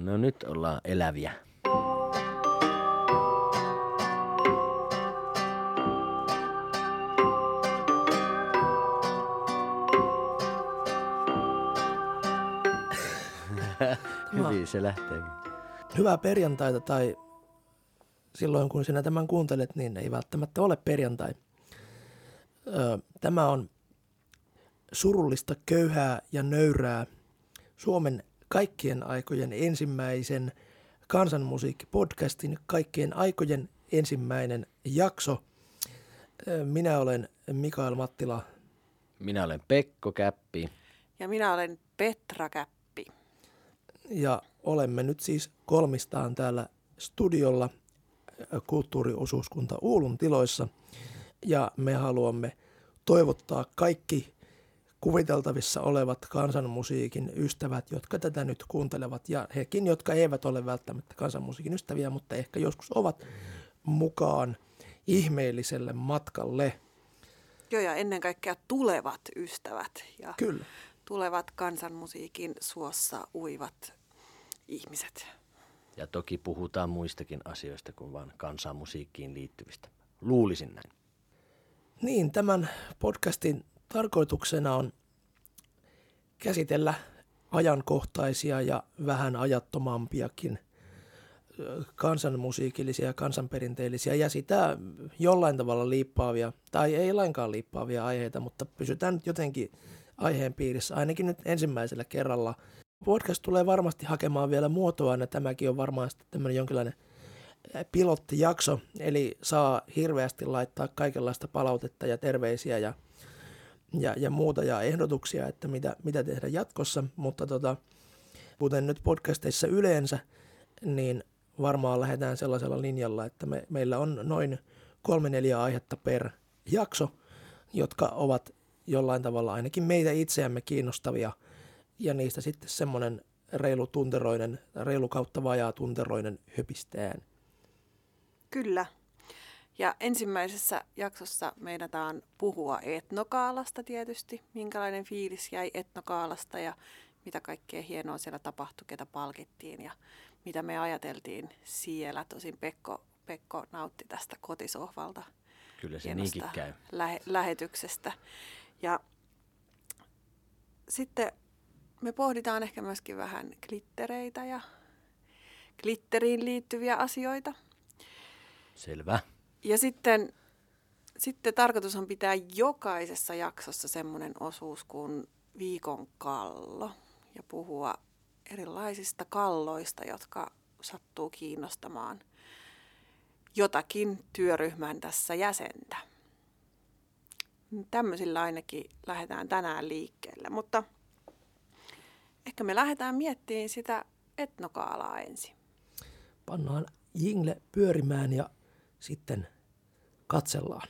No nyt ollaan eläviä. Hyvin se lähtee. Hyvää perjantaita tai silloin kun sinä tämän kuuntelet, niin ei välttämättä ole perjantai. Tämä on surullista, köyhää ja nöyrää Suomen kaikkien aikojen ensimmäisen kansanmusiikkipodcastin kaikkien aikojen ensimmäinen jakso. Minä olen Mikael Mattila. Minä olen Pekko Käppi. Ja minä olen Petra Käppi. Ja olemme nyt siis kolmistaan täällä studiolla kulttuuriosuuskunta Uulun tiloissa. Ja me haluamme toivottaa kaikki kuviteltavissa olevat kansanmusiikin ystävät, jotka tätä nyt kuuntelevat, ja hekin, jotka eivät ole välttämättä kansanmusiikin ystäviä, mutta ehkä joskus ovat mukaan ihmeelliselle matkalle. Joo, ja ennen kaikkea tulevat ystävät ja Kyllä. tulevat kansanmusiikin suossa uivat ihmiset. Ja toki puhutaan muistakin asioista kuin vain kansanmusiikkiin liittyvistä. Luulisin näin. Niin, tämän podcastin tarkoituksena on käsitellä ajankohtaisia ja vähän ajattomampiakin kansanmusiikillisia ja kansanperinteellisiä ja sitä jollain tavalla liippaavia, tai ei lainkaan liippaavia aiheita, mutta pysytään nyt jotenkin aiheen piirissä, ainakin nyt ensimmäisellä kerralla. Podcast tulee varmasti hakemaan vielä muotoa, ja tämäkin on varmaan sitten tämmöinen jonkinlainen pilottijakso, eli saa hirveästi laittaa kaikenlaista palautetta ja terveisiä ja ja, ja muuta ja ehdotuksia, että mitä, mitä tehdä jatkossa, mutta tota, kuten nyt podcasteissa yleensä, niin varmaan lähdetään sellaisella linjalla, että me, meillä on noin kolme neljä aihetta per jakso, jotka ovat jollain tavalla ainakin meitä itseämme kiinnostavia, ja niistä sitten semmoinen reilu tunteroinen, reilu kautta vajaa tunteroinen höpistään. Kyllä, ja ensimmäisessä jaksossa meinataan puhua etnokaalasta tietysti, minkälainen fiilis jäi etnokaalasta ja mitä kaikkea hienoa siellä tapahtui, ketä palkittiin ja mitä me ajateltiin siellä. Tosin Pekko, Pekko nautti tästä kotisohvalta. Kyllä se niinkin käy. Lähe, lähetyksestä. Ja sitten me pohditaan ehkä myöskin vähän glittereitä ja glitteriin liittyviä asioita. Selvä. Ja sitten, sitten tarkoitus on pitää jokaisessa jaksossa semmoinen osuus kuin viikon kallo ja puhua erilaisista kalloista, jotka sattuu kiinnostamaan jotakin työryhmän tässä jäsentä. Tämmöisillä ainakin lähdetään tänään liikkeelle, mutta ehkä me lähdetään miettimään sitä etnokaalaa ensin. Pannaan jingle pyörimään ja sitten katsellaan.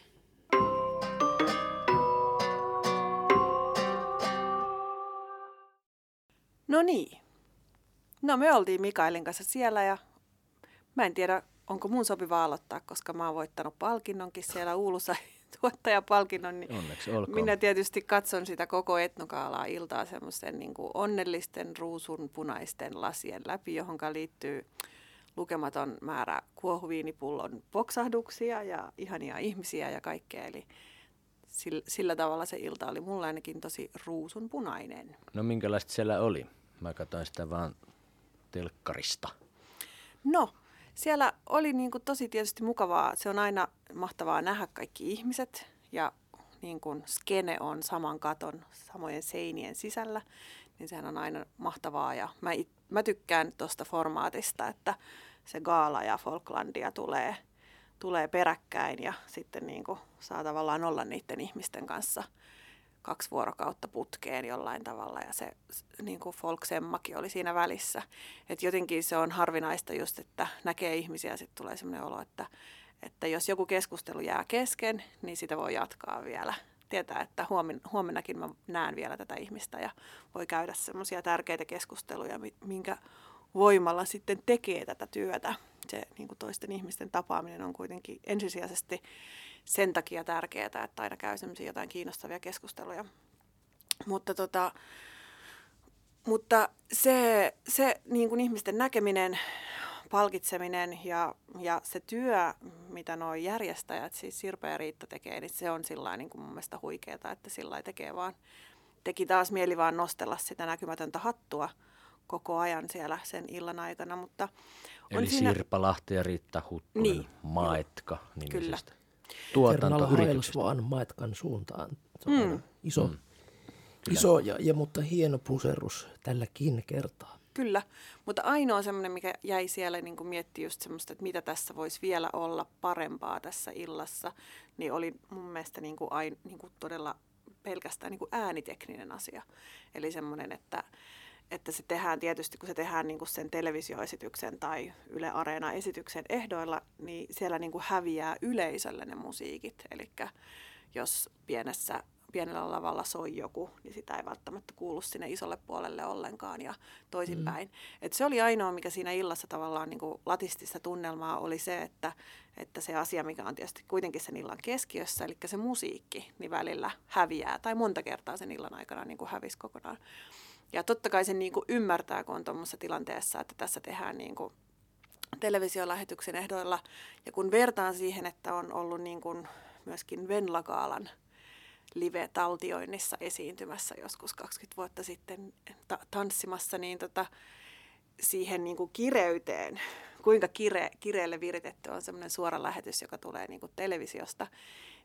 No niin. No me oltiin Mikaelin kanssa siellä ja mä en tiedä, onko mun sopiva aloittaa, koska mä oon voittanut palkinnonkin siellä Uulussa tuottajapalkinnon. Niin Onneksi olkoon. Minä tietysti katson sitä koko etnokaalaa iltaa semmoisten niin onnellisten ruusun punaisten lasien läpi, johon liittyy lukematon määrä kuohuviinipullon poksahduksia ja ihania ihmisiä ja kaikkea. Eli sillä, sillä tavalla se ilta oli mulle ainakin tosi ruusun punainen. No minkälaista siellä oli? Mä katsoin sitä vaan telkkarista. No, siellä oli niin kuin tosi tietysti mukavaa. Se on aina mahtavaa nähdä kaikki ihmiset ja niin kuin skene on saman katon, samojen seinien sisällä, niin sehän on aina mahtavaa. Ja mä, mä tykkään tuosta formaatista, että se gaala ja Folklandia tulee, tulee peräkkäin ja sitten niin kuin saa tavallaan olla niiden ihmisten kanssa kaksi vuorokautta putkeen jollain tavalla ja se niin kuin folksemmakin oli siinä välissä. Et jotenkin se on harvinaista just, että näkee ihmisiä ja sitten tulee sellainen olo, että, että jos joku keskustelu jää kesken, niin sitä voi jatkaa vielä. Tietää, että huomen, huomennakin mä näen vielä tätä ihmistä ja voi käydä semmoisia tärkeitä keskusteluja, minkä voimalla sitten tekee tätä työtä. Se niin kuin toisten ihmisten tapaaminen on kuitenkin ensisijaisesti sen takia tärkeää, että aina käy jotain kiinnostavia keskusteluja. Mutta tota, mutta se, se niin kuin ihmisten näkeminen, palkitseminen ja, ja se työ, mitä nuo järjestäjät, siis Sirpa ja Riitta tekee, niin se on sillä niin kuin mun mielestä huikeeta, että sillä tekee vaan, teki taas mieli vaan nostella sitä näkymätöntä hattua koko ajan siellä sen illan aikana, mutta on Eli siinä... Sirpa Lahti ja Riitta Huttunen, niin, Maetka nimisestä. Tuotantoyrityksestä. vaan Maetkan suuntaan. Se on mm. iso, mm. iso ja, ja, mutta hieno puserus tälläkin kertaa. Kyllä, mutta ainoa semmoinen, mikä jäi siellä niin miettiä just semmoista, että mitä tässä voisi vielä olla parempaa tässä illassa, niin oli mun mielestä niin kuin ain, niin kuin todella pelkästään niin kuin äänitekninen asia. Eli semmoinen, että, että se tehdään tietysti, kun se tehdään niin kuin sen televisioesityksen tai Yle Areena-esityksen ehdoilla, niin siellä niin kuin häviää yleisölle ne musiikit. Eli jos pienessä, pienellä lavalla soi joku, niin sitä ei välttämättä kuulu sinne isolle puolelle ollenkaan ja toisinpäin. Mm. Et se oli ainoa, mikä siinä illassa tavallaan niin kuin latistista tunnelmaa oli se, että, että se asia, mikä on tietysti kuitenkin sen illan keskiössä, eli se musiikki, niin välillä häviää tai monta kertaa sen illan aikana niin kuin hävisi kokonaan. Ja totta kai sen niin kuin ymmärtää, kun on tuommoisessa tilanteessa, että tässä tehdään niin kuin televisiolähetyksen ehdoilla. Ja kun vertaan siihen, että on ollut niin kuin myöskin Venlagaalan live-taltioinnissa esiintymässä joskus 20 vuotta sitten ta- tanssimassa, niin tota, siihen niin kuin kireyteen, kuinka kire, kireelle viritetty on semmoinen suora lähetys, joka tulee niin kuin televisiosta,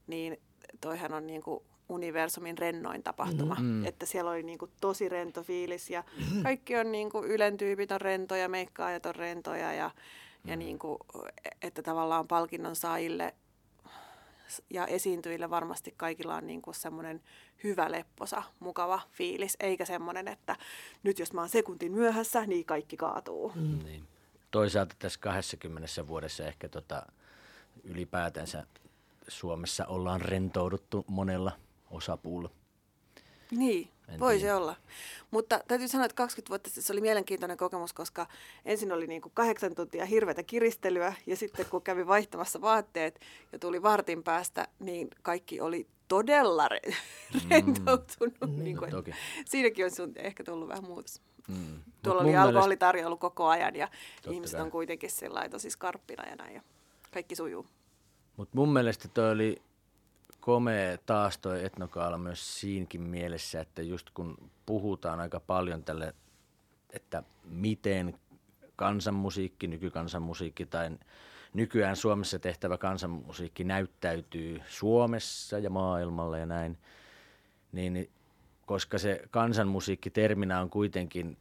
niin toihan on niin kuin universumin rennoin tapahtuma. Mm. Että siellä oli niin kuin tosi rento fiilis ja kaikki on niin kuin Ylen tyypit on rentoja, meikkaajat on rentoja ja, mm. ja niin kuin, että tavallaan palkinnon saajille ja esiintyjille varmasti kaikilla on niin kuin semmoinen hyvä lepposa, mukava fiilis, eikä semmoinen, että nyt jos mä oon sekuntin myöhässä, niin kaikki kaatuu. Mm. Niin. Toisaalta tässä 20 vuodessa ehkä tota, ylipäätänsä Suomessa ollaan rentouduttu monella osapuulla. Niin, en voi tiedä. se olla. Mutta täytyy sanoa, että 20 vuotta sitten se oli mielenkiintoinen kokemus, koska ensin oli niin kuin kahdeksan tuntia hirveätä kiristelyä ja sitten kun kävi vaihtamassa vaatteet ja tuli vartin päästä, niin kaikki oli todella re- mm. rentoutunut. Mm, niin kuin, toki. Siinäkin on ehkä tullut vähän muutos. Mm. Tuolla Mut oli alkoholitarjoilu koko ajan ja Totta ihmiset kai. on kuitenkin tosi skarppina ja näin ja kaikki sujuu. Mutta mun mielestä toi oli komea taas toi etnokaala myös siinkin mielessä, että just kun puhutaan aika paljon tälle, että miten kansanmusiikki, nykykansanmusiikki tai nykyään Suomessa tehtävä kansanmusiikki näyttäytyy Suomessa ja maailmalla ja näin, niin koska se kansanmusiikki terminä on kuitenkin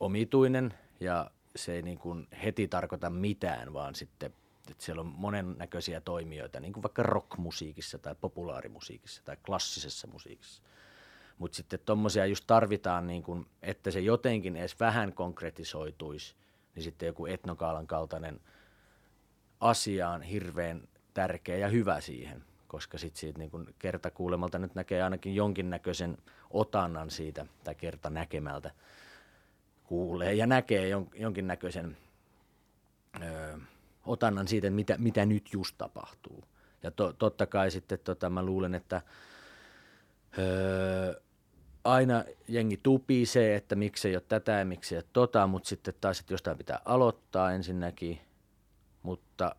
omituinen ja se ei niin kuin heti tarkoita mitään, vaan sitten että siellä on monennäköisiä toimijoita, niin kuin vaikka rockmusiikissa tai populaarimusiikissa tai klassisessa musiikissa. Mutta sitten tuommoisia just tarvitaan, niin kun, että se jotenkin edes vähän konkretisoituisi, niin sitten joku etnokaalan kaltainen asia on hirveän tärkeä ja hyvä siihen, koska sitten siitä niin kun kerta kuulemalta nyt näkee ainakin jonkinnäköisen otannan siitä, tai kerta näkemältä kuulee ja näkee jonkinnäköisen öö, otannan siitä, mitä, mitä nyt just tapahtuu. Ja to, totta kai sitten tota, mä luulen, että öö, aina jengi tupii se, että miksi ei ole tätä ja miksi ei ole tota, mutta sitten taas, että jostain pitää aloittaa ensinnäkin, mutta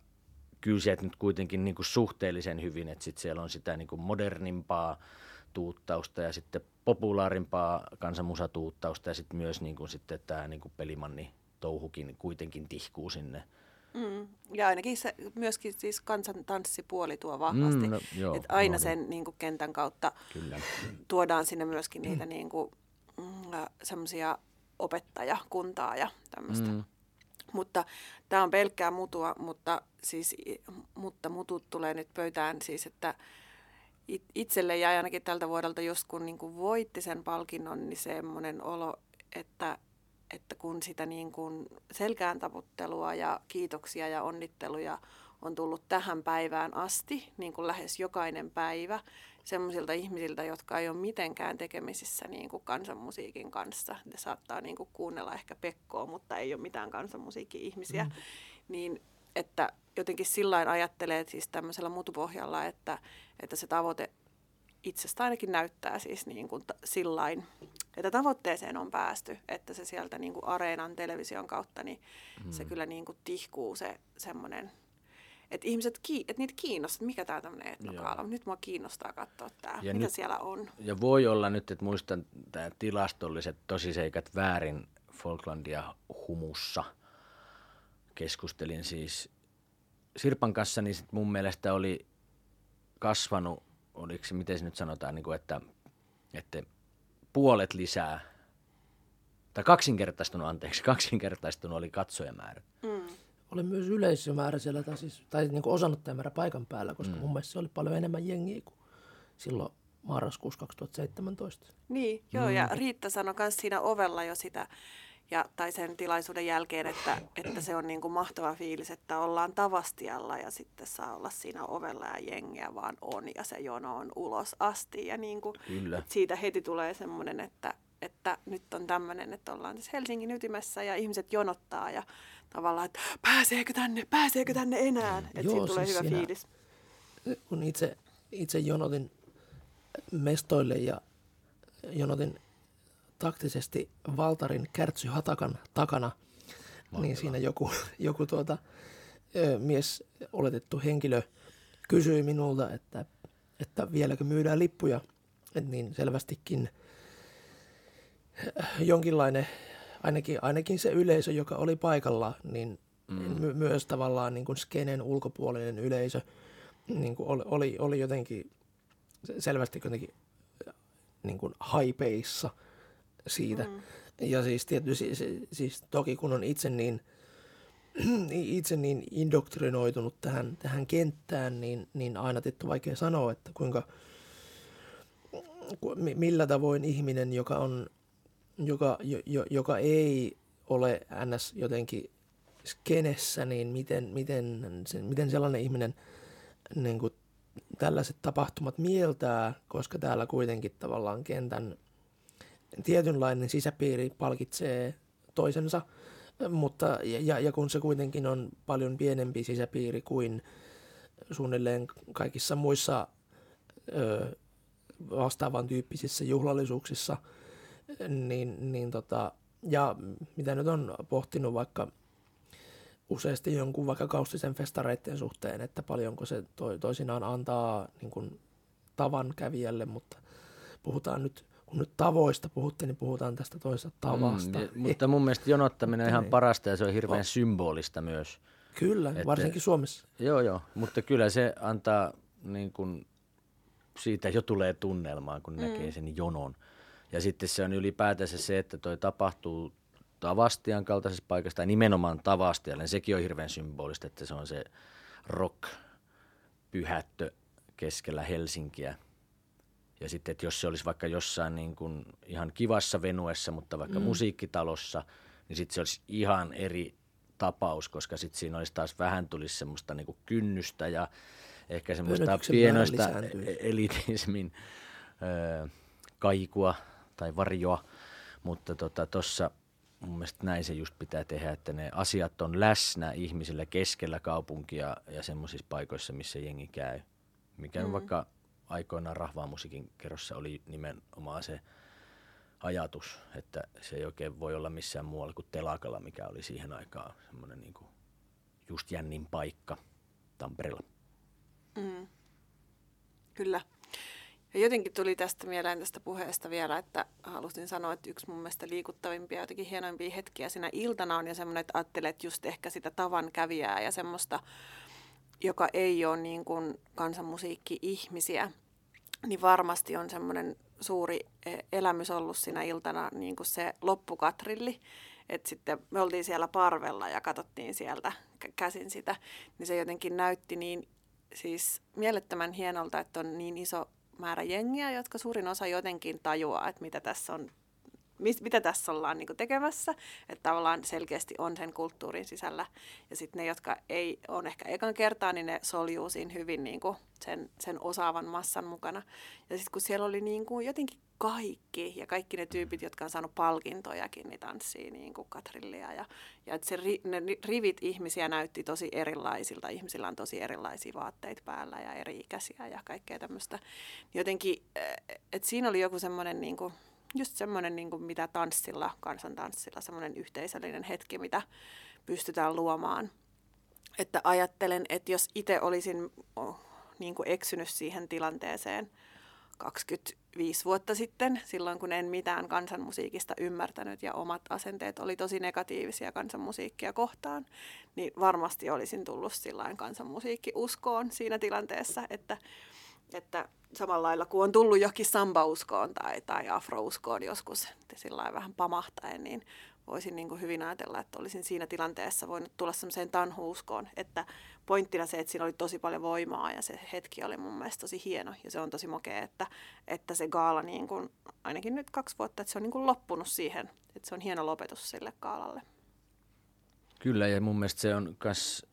kyllä sieltä nyt kuitenkin niin kuin suhteellisen hyvin, että sitten siellä on sitä niin kuin modernimpaa tuuttausta ja sitten populaarimpaa kansanmusatuuttausta ja sitten myös niin kuin sitten tämä niin kuin pelimanni touhukin kuitenkin tihkuu sinne – Mm. Ja ainakin se, myöskin siis kansantanssipuoli tuo vahvasti, mm, no, joo, että aina no, sen niin kuin, kentän kautta Kyllä. tuodaan sinne myöskin niitä mm. niin kuin, mm, semmoisia opettajakuntaa ja tämmöistä. Mm. Mutta tämä on pelkkää mutua, mutta, siis, mutta mutut tulee nyt pöytään siis, että itselle jäi ainakin tältä vuodelta just kun niin kuin voitti sen palkinnon, niin semmoinen olo, että että kun sitä niin kuin selkään taputtelua ja kiitoksia ja onnitteluja on tullut tähän päivään asti, niin kuin lähes jokainen päivä, semmoisilta ihmisiltä, jotka ei ole mitenkään tekemisissä niin kuin kansanmusiikin kanssa. Ne saattaa niin kuin kuunnella ehkä Pekkoa, mutta ei ole mitään kansanmusiikki-ihmisiä. Mm. Niin että jotenkin sillä ajattelee siis tämmöisellä mutupohjalla, että, että se tavoite itsestä ainakin näyttää siis niin kuin sillain, että tavoitteeseen on päästy, että se sieltä niin kuin areenan television kautta, niin mm. se kyllä niin kuin tihkuu se semmoinen että ihmiset, että niitä kiinnostaa, mikä tämä tämmöinen etnokaala Nyt mua kiinnostaa katsoa tämä, ja mitä nyt, siellä on. Ja voi olla nyt, että muistan tämä tilastolliset tosiseikat väärin Falklandia humussa. Keskustelin siis Sirpan kanssa, niin sit mun mielestä oli kasvanut, oliko se, miten se nyt sanotaan, niin kuin, että, että puolet lisää, tai kaksinkertaistunut, anteeksi, kaksinkertaistunut oli katsojamäärä. Mm oli myös yleisömäärä siellä, tai, siis, tai niin kuin osanottajamäärä paikan päällä, koska mm. mun mielestä se oli paljon enemmän jengiä kuin silloin marraskuussa 2017. Niin, joo, mm. ja Riitta sanoi myös siinä ovella jo sitä, ja, tai sen tilaisuuden jälkeen, että, että se on niin kuin mahtava fiilis, että ollaan Tavastialla ja sitten saa olla siinä ovella ja jengiä vaan on ja se jono on ulos asti. Ja niin kuin, Kyllä. siitä heti tulee semmoinen, että, että nyt on tämmöinen, että ollaan tässä Helsingin ytimessä ja ihmiset jonottaa ja tavallaan, että pääseekö tänne, pääseekö tänne enää. Että siitä tulee siis hyvä fiilis. Kun itse, itse jonotin mestoille ja jonotin taktisesti Valtarin kärtsyhatakan takana, Mahtavaa. niin siinä joku, joku tuota, mies, oletettu henkilö, kysyi minulta, että, että vieläkö myydään lippuja. Et niin selvästikin jonkinlainen ainakin, ainakin se yleisö, joka oli paikalla, niin mm. my, myös tavallaan niin kuin skenen ulkopuolinen yleisö niin kuin oli, oli, oli jotenkin selvästi jotenkin niin kuin haipeissa siitä. Mm. Ja siis tietysti siis, siis toki kun on itse niin, itse niin indoktrinoitunut tähän, tähän kenttään, niin, niin aina tietty vaikea sanoa, että kuinka, millä tavoin ihminen, joka on joka, jo, joka ei ole ns. jotenkin skenessä, niin miten, miten, sen, miten sellainen ihminen niin kuin tällaiset tapahtumat mieltää, koska täällä kuitenkin tavallaan kentän tietynlainen sisäpiiri palkitsee toisensa, mutta ja, ja kun se kuitenkin on paljon pienempi sisäpiiri kuin suunnilleen kaikissa muissa ö, vastaavan tyyppisissä juhlallisuuksissa – niin, niin tota, ja mitä nyt on pohtinut vaikka useasti jonkun vaikka kaustisen festareiden suhteen, että paljonko se to, toisinaan antaa niin kuin, tavan kävijälle, mutta puhutaan nyt, kun nyt tavoista puhutte, niin puhutaan tästä toisesta tavasta. Mm, ja, mutta mun mielestä jonottaminen on ihan niin. parasta ja se on hirveän oh. symbolista myös. Kyllä, että, varsinkin Suomessa. Joo, joo, mutta kyllä se antaa niin kuin, siitä jo tulee tunnelmaa, kun mm. näkee sen jonon. Ja sitten se on ylipäätänsä se, että toi tapahtuu Tavastian kaltaisessa paikassa, tai nimenomaan Tavastialle, niin sekin on hirveän symbolista, että se on se rock-pyhättö keskellä Helsinkiä. Ja sitten, että jos se olisi vaikka jossain niin kuin ihan kivassa venuessa, mutta vaikka mm. musiikkitalossa, niin sitten se olisi ihan eri tapaus, koska sitten siinä olisi taas vähän tulisi semmoista niin kuin kynnystä ja ehkä semmoista pienoista elitismin öö, kaikua tai varjoa, mutta tuossa tota, mun mielestä näin se just pitää tehdä, että ne asiat on läsnä ihmisillä keskellä kaupunkia ja semmoisissa paikoissa, missä jengi käy. Mikä mm. vaikka aikoinaan rahvaa musiikin kerrossa oli nimenomaan se ajatus, että se ei oikein voi olla missään muualla kuin telakalla, mikä oli siihen aikaan semmoinen niin just jännin paikka Tampereella. Mm. Kyllä. Ja jotenkin tuli tästä mieleen tästä puheesta vielä, että halusin sanoa, että yksi mun mielestä liikuttavimpia, jotenkin hienoimpia hetkiä siinä iltana on ja semmoinen, että ajattelet just ehkä sitä tavan kävijää ja semmoista, joka ei ole niin kuin kansanmusiikki-ihmisiä, niin varmasti on semmoinen suuri e, elämys ollut siinä iltana niin kuin se loppukatrilli. Että sitten me oltiin siellä parvella ja katsottiin sieltä käsin sitä, niin se jotenkin näytti niin siis mielettömän hienolta, että on niin iso määrä jengiä, jotka suurin osa jotenkin tajuaa, että mitä tässä on mitä tässä ollaan niin tekemässä, että tavallaan selkeästi on sen kulttuurin sisällä. Ja sitten ne, jotka ei ole ehkä ekan kertaa, niin ne soljuu siinä hyvin niin kuin sen, sen osaavan massan mukana. Ja sitten kun siellä oli niin kuin jotenkin kaikki ja kaikki ne tyypit, jotka on saanut palkintojakin, niin tanssii niin kuin katrillia. Ja, ja se, ne rivit ihmisiä näytti tosi erilaisilta. Ihmisillä on tosi erilaisia vaatteita päällä ja eri ikäisiä ja kaikkea tämmöistä. Jotenkin, että siinä oli joku semmoinen niin kuin just semmoinen, niin kuin mitä tanssilla, kansantanssilla, semmoinen yhteisöllinen hetki, mitä pystytään luomaan. Että ajattelen, että jos itse olisin niin kuin eksynyt siihen tilanteeseen 25 vuotta sitten, silloin kun en mitään kansanmusiikista ymmärtänyt ja omat asenteet oli tosi negatiivisia kansanmusiikkia kohtaan, niin varmasti olisin tullut sillain kansanmusiikkiuskoon siinä tilanteessa, että, että samalla lailla kuin on tullut jokin samba-uskoon tai, tai afro-uskoon joskus sillä vähän pamahtaen, niin voisin niin kuin hyvin ajatella, että olisin siinä tilanteessa voinut tulla semmoiseen tanhuuskoon, että pointtina se, että siinä oli tosi paljon voimaa ja se hetki oli mun mielestä tosi hieno ja se on tosi makea, että, että se gaala niin kuin, ainakin nyt kaksi vuotta, että se on niin kuin loppunut siihen, että se on hieno lopetus sille gaalalle. Kyllä ja mun mielestä se on myös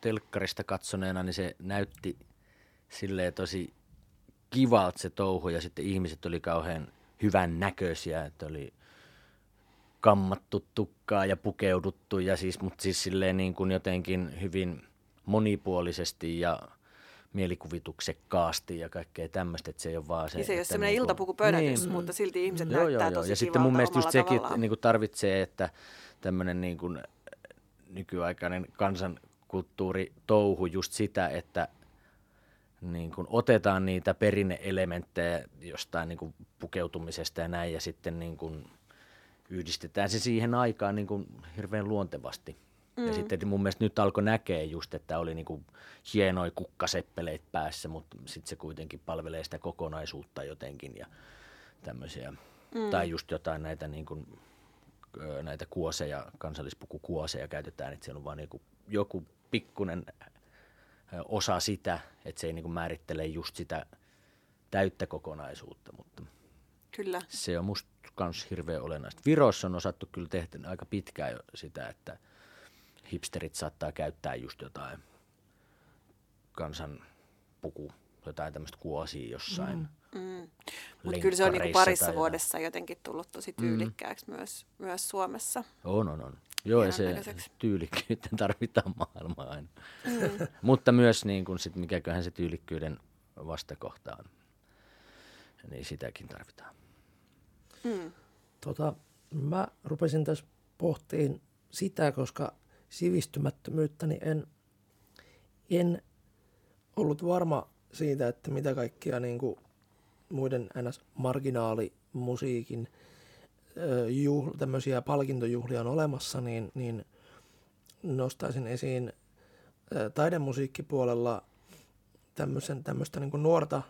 telkkarista katsoneena, niin se näytti silleen tosi kivalta se touhu ja sitten ihmiset oli kauhean hyvän näköisiä, että oli kammattu tukkaa ja pukeuduttu, ja siis, mutta siis silleen niin kuin jotenkin hyvin monipuolisesti ja mielikuvituksekkaasti ja kaikkea tämmöistä, että se ei ole vaan se... Ja se ei ole semmoinen niin iltapukupöydätys, niin, mutta silti ihmiset joo, näyttää joo, tosi Ja sitten mun mielestä just sekin, että niin kuin tarvitsee, että tämmöinen niin kuin nykyaikainen kansankulttuuri touhu just sitä, että niin kuin otetaan niitä perinneelementtejä jostain niin kuin pukeutumisesta ja näin, ja sitten niin kuin yhdistetään se siihen aikaan niin kuin hirveän luontevasti. Mm. Ja sitten mun mielestä nyt alkoi näkee just, että oli niin kuin hienoja kukkaseppeleitä päässä, mutta sitten se kuitenkin palvelee sitä kokonaisuutta jotenkin ja tämmöisiä. Mm. Tai just jotain näitä, niin kuin, näitä kuoseja, kansallispukukuoseja käytetään, että siellä on vaan niin kuin joku pikkunen osa sitä, että se ei niin kuin määrittele just sitä täyttä kokonaisuutta, mutta Kyllä. se on musta myös hirveän olennaista. Virossa on osattu kyllä tehdä aika pitkään jo sitä, että hipsterit saattaa käyttää just jotain kansan puku, jotain tämmöistä kuosia jossain. Mm. Mm. Mutta kyllä se on niinku parissa vuodessa jotenkin tullut tosi mm. tyylikkääksi mm. myös, myös Suomessa. On, on, on. Joo, ja se tyylikkyyttä tarvitaan maailmaa aina. Mm. Mutta myös niin kun sit, mikäköhän se tyylikkyyden vastakohta on, niin sitäkin tarvitaan. Mm. Tota, mä rupesin tässä pohtiin sitä, koska sivistymättömyyttäni en, en ollut varma siitä, että mitä kaikkia niin kuin muiden ns. marginaalimusiikin juhl, tämmöisiä palkintojuhlia on olemassa, niin, niin nostaisin esiin taidemusiikkipuolella tämmöisen, tämmöistä niin nuorta,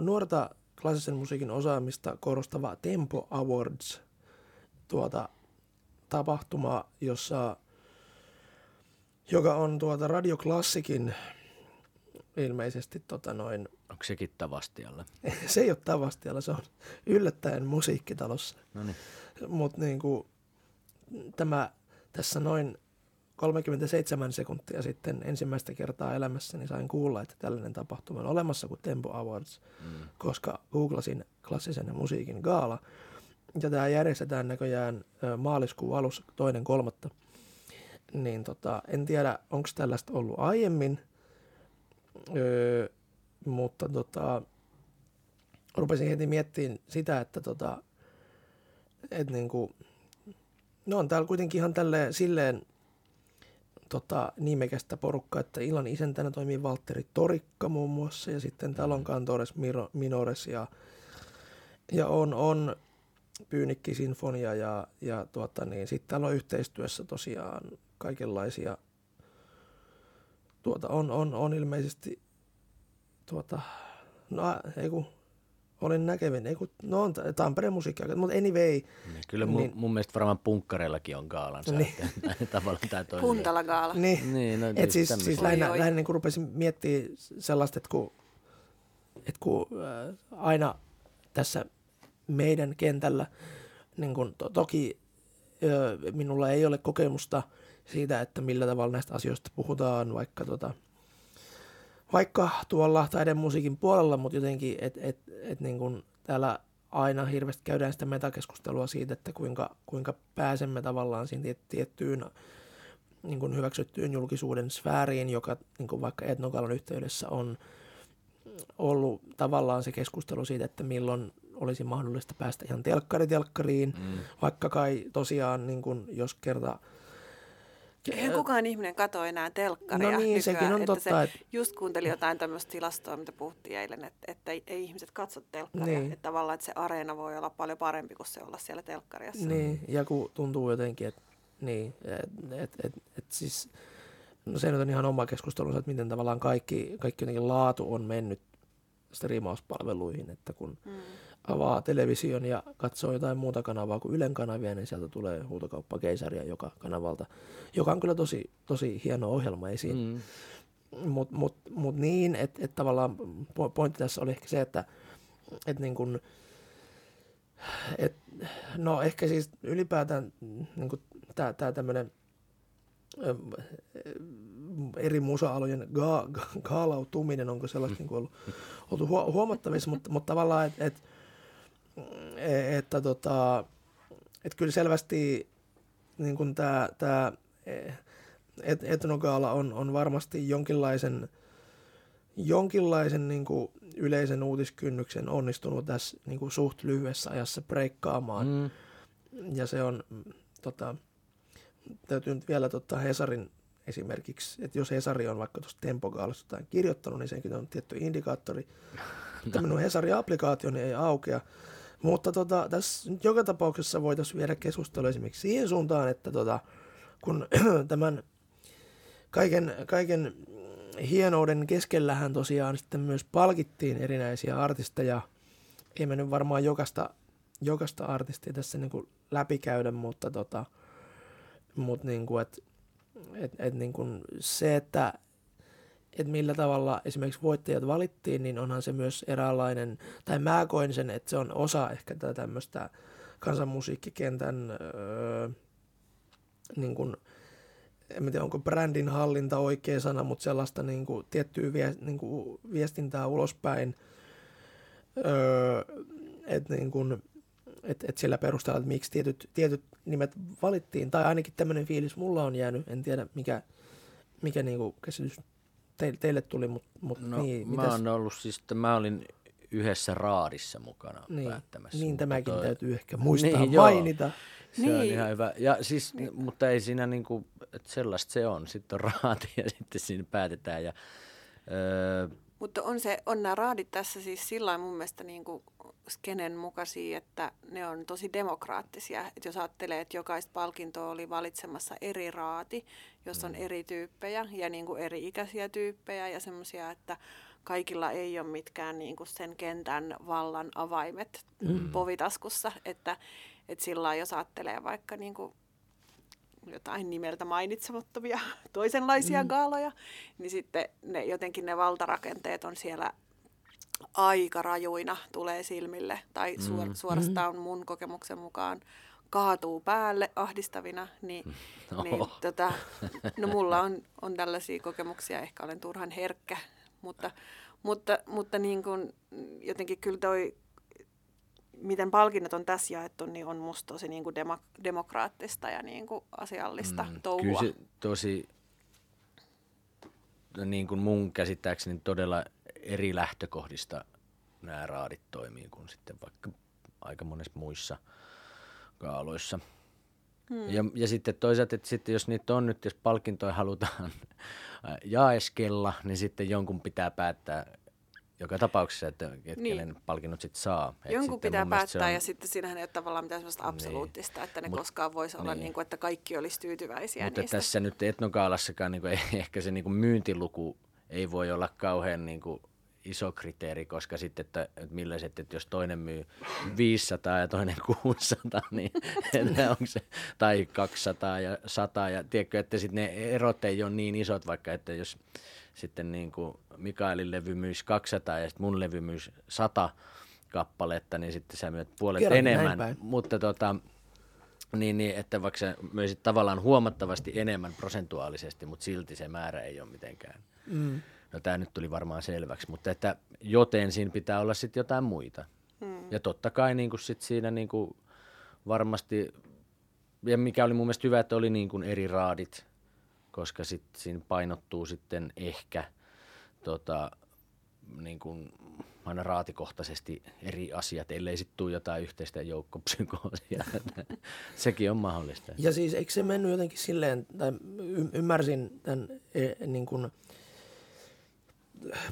nuorta klassisen musiikin osaamista korostava Tempo Awards tuota, tapahtuma, jossa, joka on tuota radioklassikin ilmeisesti tota noin... Onko sekin Tavastialla? se ei ole Tavastialla, se on yllättäen musiikkitalossa. No niin. Mutta niin tämä tässä noin 37 sekuntia sitten ensimmäistä kertaa elämässäni sain kuulla, että tällainen tapahtuma on olemassa kuin Tempo Awards, mm. koska googlasin klassisen musiikin gaala. Ja tämä järjestetään näköjään maaliskuun alussa toinen kolmatta. Niin tota, en tiedä, onko tällaista ollut aiemmin, öö, mutta tota, rupesin heti miettimään sitä, että tota, et niinku, no on täällä kuitenkin ihan tälleen silleen tota, nimekästä porukkaa, että illan isäntänä toimii Valtteri Torikka muun muassa ja sitten täällä on Cantores Minores ja, ja on, on Pyynikki Sinfonia ja, ja tuota, niin, sitten täällä on yhteistyössä tosiaan kaikenlaisia, tuota, on, on, on ilmeisesti tuota, no ei kun, olin näkevin, ei kun, no on Tampereen musiikkia, mutta anyway. Niin, kyllä mun, niin, mun mielestä varmaan punkkareillakin on gaalansa, niin. että tavallaan tämä toimii. Puntala gaala. Niin, niin no, et siis, siis lähinnä, lähinnä niin kun rupesin miettimään sellaista, että kun, että kun äh, aina tässä meidän kentällä, niin kun, to, toki äh, minulla ei ole kokemusta siitä, että millä tavalla näistä asioista puhutaan, vaikka tota, vaikka tuolla taidemusiikin puolella, mutta jotenkin, että et, et niin kuin täällä aina hirveästi käydään sitä metakeskustelua siitä, että kuinka, kuinka pääsemme tavallaan siihen tiettyyn niin kuin hyväksyttyyn julkisuuden sfääriin, joka niin kuin vaikka Etnogalan yhteydessä on ollut tavallaan se keskustelu siitä, että milloin olisi mahdollista päästä ihan telkkaritelkkariin, mm. vaikka kai tosiaan, niin kuin, jos kerta Eihän kukaan ihminen katso enää telkkaria No niin, nykyään, sekin on että totta. Se, että- just kuuntelin jotain tämmöistä tilastoa, mitä puhuttiin eilen, että, että ei, ei ihmiset katso telkkaria. Niin. Että tavallaan että se areena voi olla paljon parempi kuin se olla siellä telkkariassa. Niin, ja kun tuntuu jotenkin, että niin, et, et, et, et siis, no se nyt on ihan oma keskustelunsa, että miten tavallaan kaikki, kaikki jotenkin laatu on mennyt striimauspalveluihin, että kun Mm. Avaa television ja katsoo jotain muuta kanavaa kuin Ylen kanavia, niin sieltä tulee huutokauppa keisaria joka kanavalta, joka on kyllä tosi, tosi hieno ohjelma esiin. Mm. Mutta mut, mut niin, että et tavallaan po- pointti tässä oli ehkä se, että et niin kun, et, no ehkä siis ylipäätään niin tämä tää tämmöinen eri musa-alojen ga, ga, gaalautuminen, onko sellaista niin ollut, huo, huomattavissa, mutta, mutta tavallaan, että et, että tota, et kyllä selvästi niin kuin tämä, tämä et, etnogaala on, on varmasti jonkinlaisen, jonkinlaisen niin kuin yleisen uutiskynnyksen onnistunut tässä niin kuin suht lyhyessä ajassa breikkaamaan. Mm. Ja se on, tota, täytyy nyt vielä ottaa Hesarin esimerkiksi, että jos Hesari on vaikka tuosta Tempogaalasta jotain kirjoittanut, niin senkin on tietty indikaattori. Että minun Hesari-applikaationi ei aukea. Mutta tota, tässä nyt joka tapauksessa voitaisiin viedä keskustelua esimerkiksi siihen suuntaan, että tota, kun tämän kaiken, kaiken hienouden keskellähän tosiaan sitten myös palkittiin erinäisiä artisteja. Ei me nyt varmaan jokaista, jokaista artistia tässä niin kuin läpikäydä, mutta tota, mut niin kuin, et, et, et niin kuin se, että et millä tavalla esimerkiksi voittajat valittiin, niin onhan se myös eräänlainen, tai mä koin sen, että se on osa ehkä tätä tämmöistä kansanmusiikkikentän öö, niin kuin, en tiedä onko brändin hallinta oikea sana, mutta sellaista niin kuin, tiettyä vie, niin kuin, viestintää ulospäin, öö, että niin kuin, et, et sillä perusteella, että miksi tietyt, tietyt nimet valittiin, tai ainakin tämmöinen fiilis mulla on jäänyt, en tiedä mikä, mikä niin kuin käsitys teille, teille tuli, mutta mut No, niin, mä oon ollut siis, että mä olin yhdessä raadissa mukana niin, päättämässä. niin mutta tämäkin toi- täytyy ehkä muistaa Niin, niin, joo. mainita. Se on Niin. ihan hyvä. Ja siis, niin. mutta ei siinä niinku, että sellaista se on. Sitten on raati ja sitten siinä päätetään. Ja, öö, Mutta on, se, on nämä raadit tässä siis sillä mun mielestä niin kuin skenen mukaisia, että ne on tosi demokraattisia. Et jos ajattelee, että jokaista palkintoa oli valitsemassa eri raati, jossa on eri tyyppejä ja niin kuin eri ikäisiä tyyppejä ja semmoisia, että kaikilla ei ole mitkään niin kuin sen kentän vallan avaimet mm. povitaskussa. Että, että sillä jos ajattelee vaikka niin kuin jotain nimeltä mainitsemattomia toisenlaisia mm. gaaloja, niin sitten ne, jotenkin ne valtarakenteet on siellä aika rajuina, tulee silmille, tai suor, Mm. suorastaan mun kokemuksen mukaan kaatuu päälle ahdistavina, niin, Oho. niin tota, no mulla on, on tällaisia kokemuksia, ehkä olen turhan herkkä, mutta, mutta, mutta niin kun, jotenkin kyllä toi, miten palkinnot on tässä jaettu, niin on musta tosi niin kuin demo, demokraattista ja niin kuin asiallista mm, touhua. Kyllä se tosi, niin kuin mun käsittääkseni todella eri lähtökohdista nämä raadit toimii kuin sitten vaikka aika monessa muissa kaaloissa. Hmm. Ja, ja sitten toisaalta, että sitten jos niitä on nyt, jos palkintoja halutaan jaeskella, niin sitten jonkun pitää päättää joka tapauksessa, että Niin. niin. kenen palkinnot sitten saa. Et Jonkun sitten pitää päättää on- ja sitten siinähän ei ole tavallaan mitään sellaista absoluuttista, niin. että ne Mut- koskaan voisi olla niin. niin kuin, että kaikki olisi tyytyväisiä Mutta niistä. tässä nyt etnokaalassakaan niin kuin, ehkä se niin kuin myyntiluku ei voi olla kauhean niin kuin, iso kriteeri, koska sitten, että, että millaiset, että jos toinen myy 500 ja toinen 600, niin onko se, tai 200 ja 100, ja tiedätkö, että sitten ne erot ei ole niin isot, vaikka että jos sitten niin kuin Mikaelin levy myisi 200 ja sitten mun levy myisi 100 kappaletta, niin sitten sä myyt puolet näin enemmän, mutta tota, niin, niin, että vaikka sä möisit tavallaan huomattavasti enemmän prosentuaalisesti, mutta silti se määrä ei ole mitenkään. Mm. No tämä nyt tuli varmaan selväksi, mutta että joten siinä pitää olla sitten jotain muita. Hmm. Ja totta kai niin kuin sit siinä niin kuin varmasti, ja mikä oli mun mielestä hyvä, että oli niin kuin eri raadit, koska sit siinä painottuu sitten ehkä tota, niin kuin aina raatikohtaisesti eri asiat, ellei sitten tule jotain yhteistä joukkopsykoosia. Sekin on mahdollista. Ja siis eikö se mennyt jotenkin silleen, tai y- ymmärsin tämän e, niin kuin,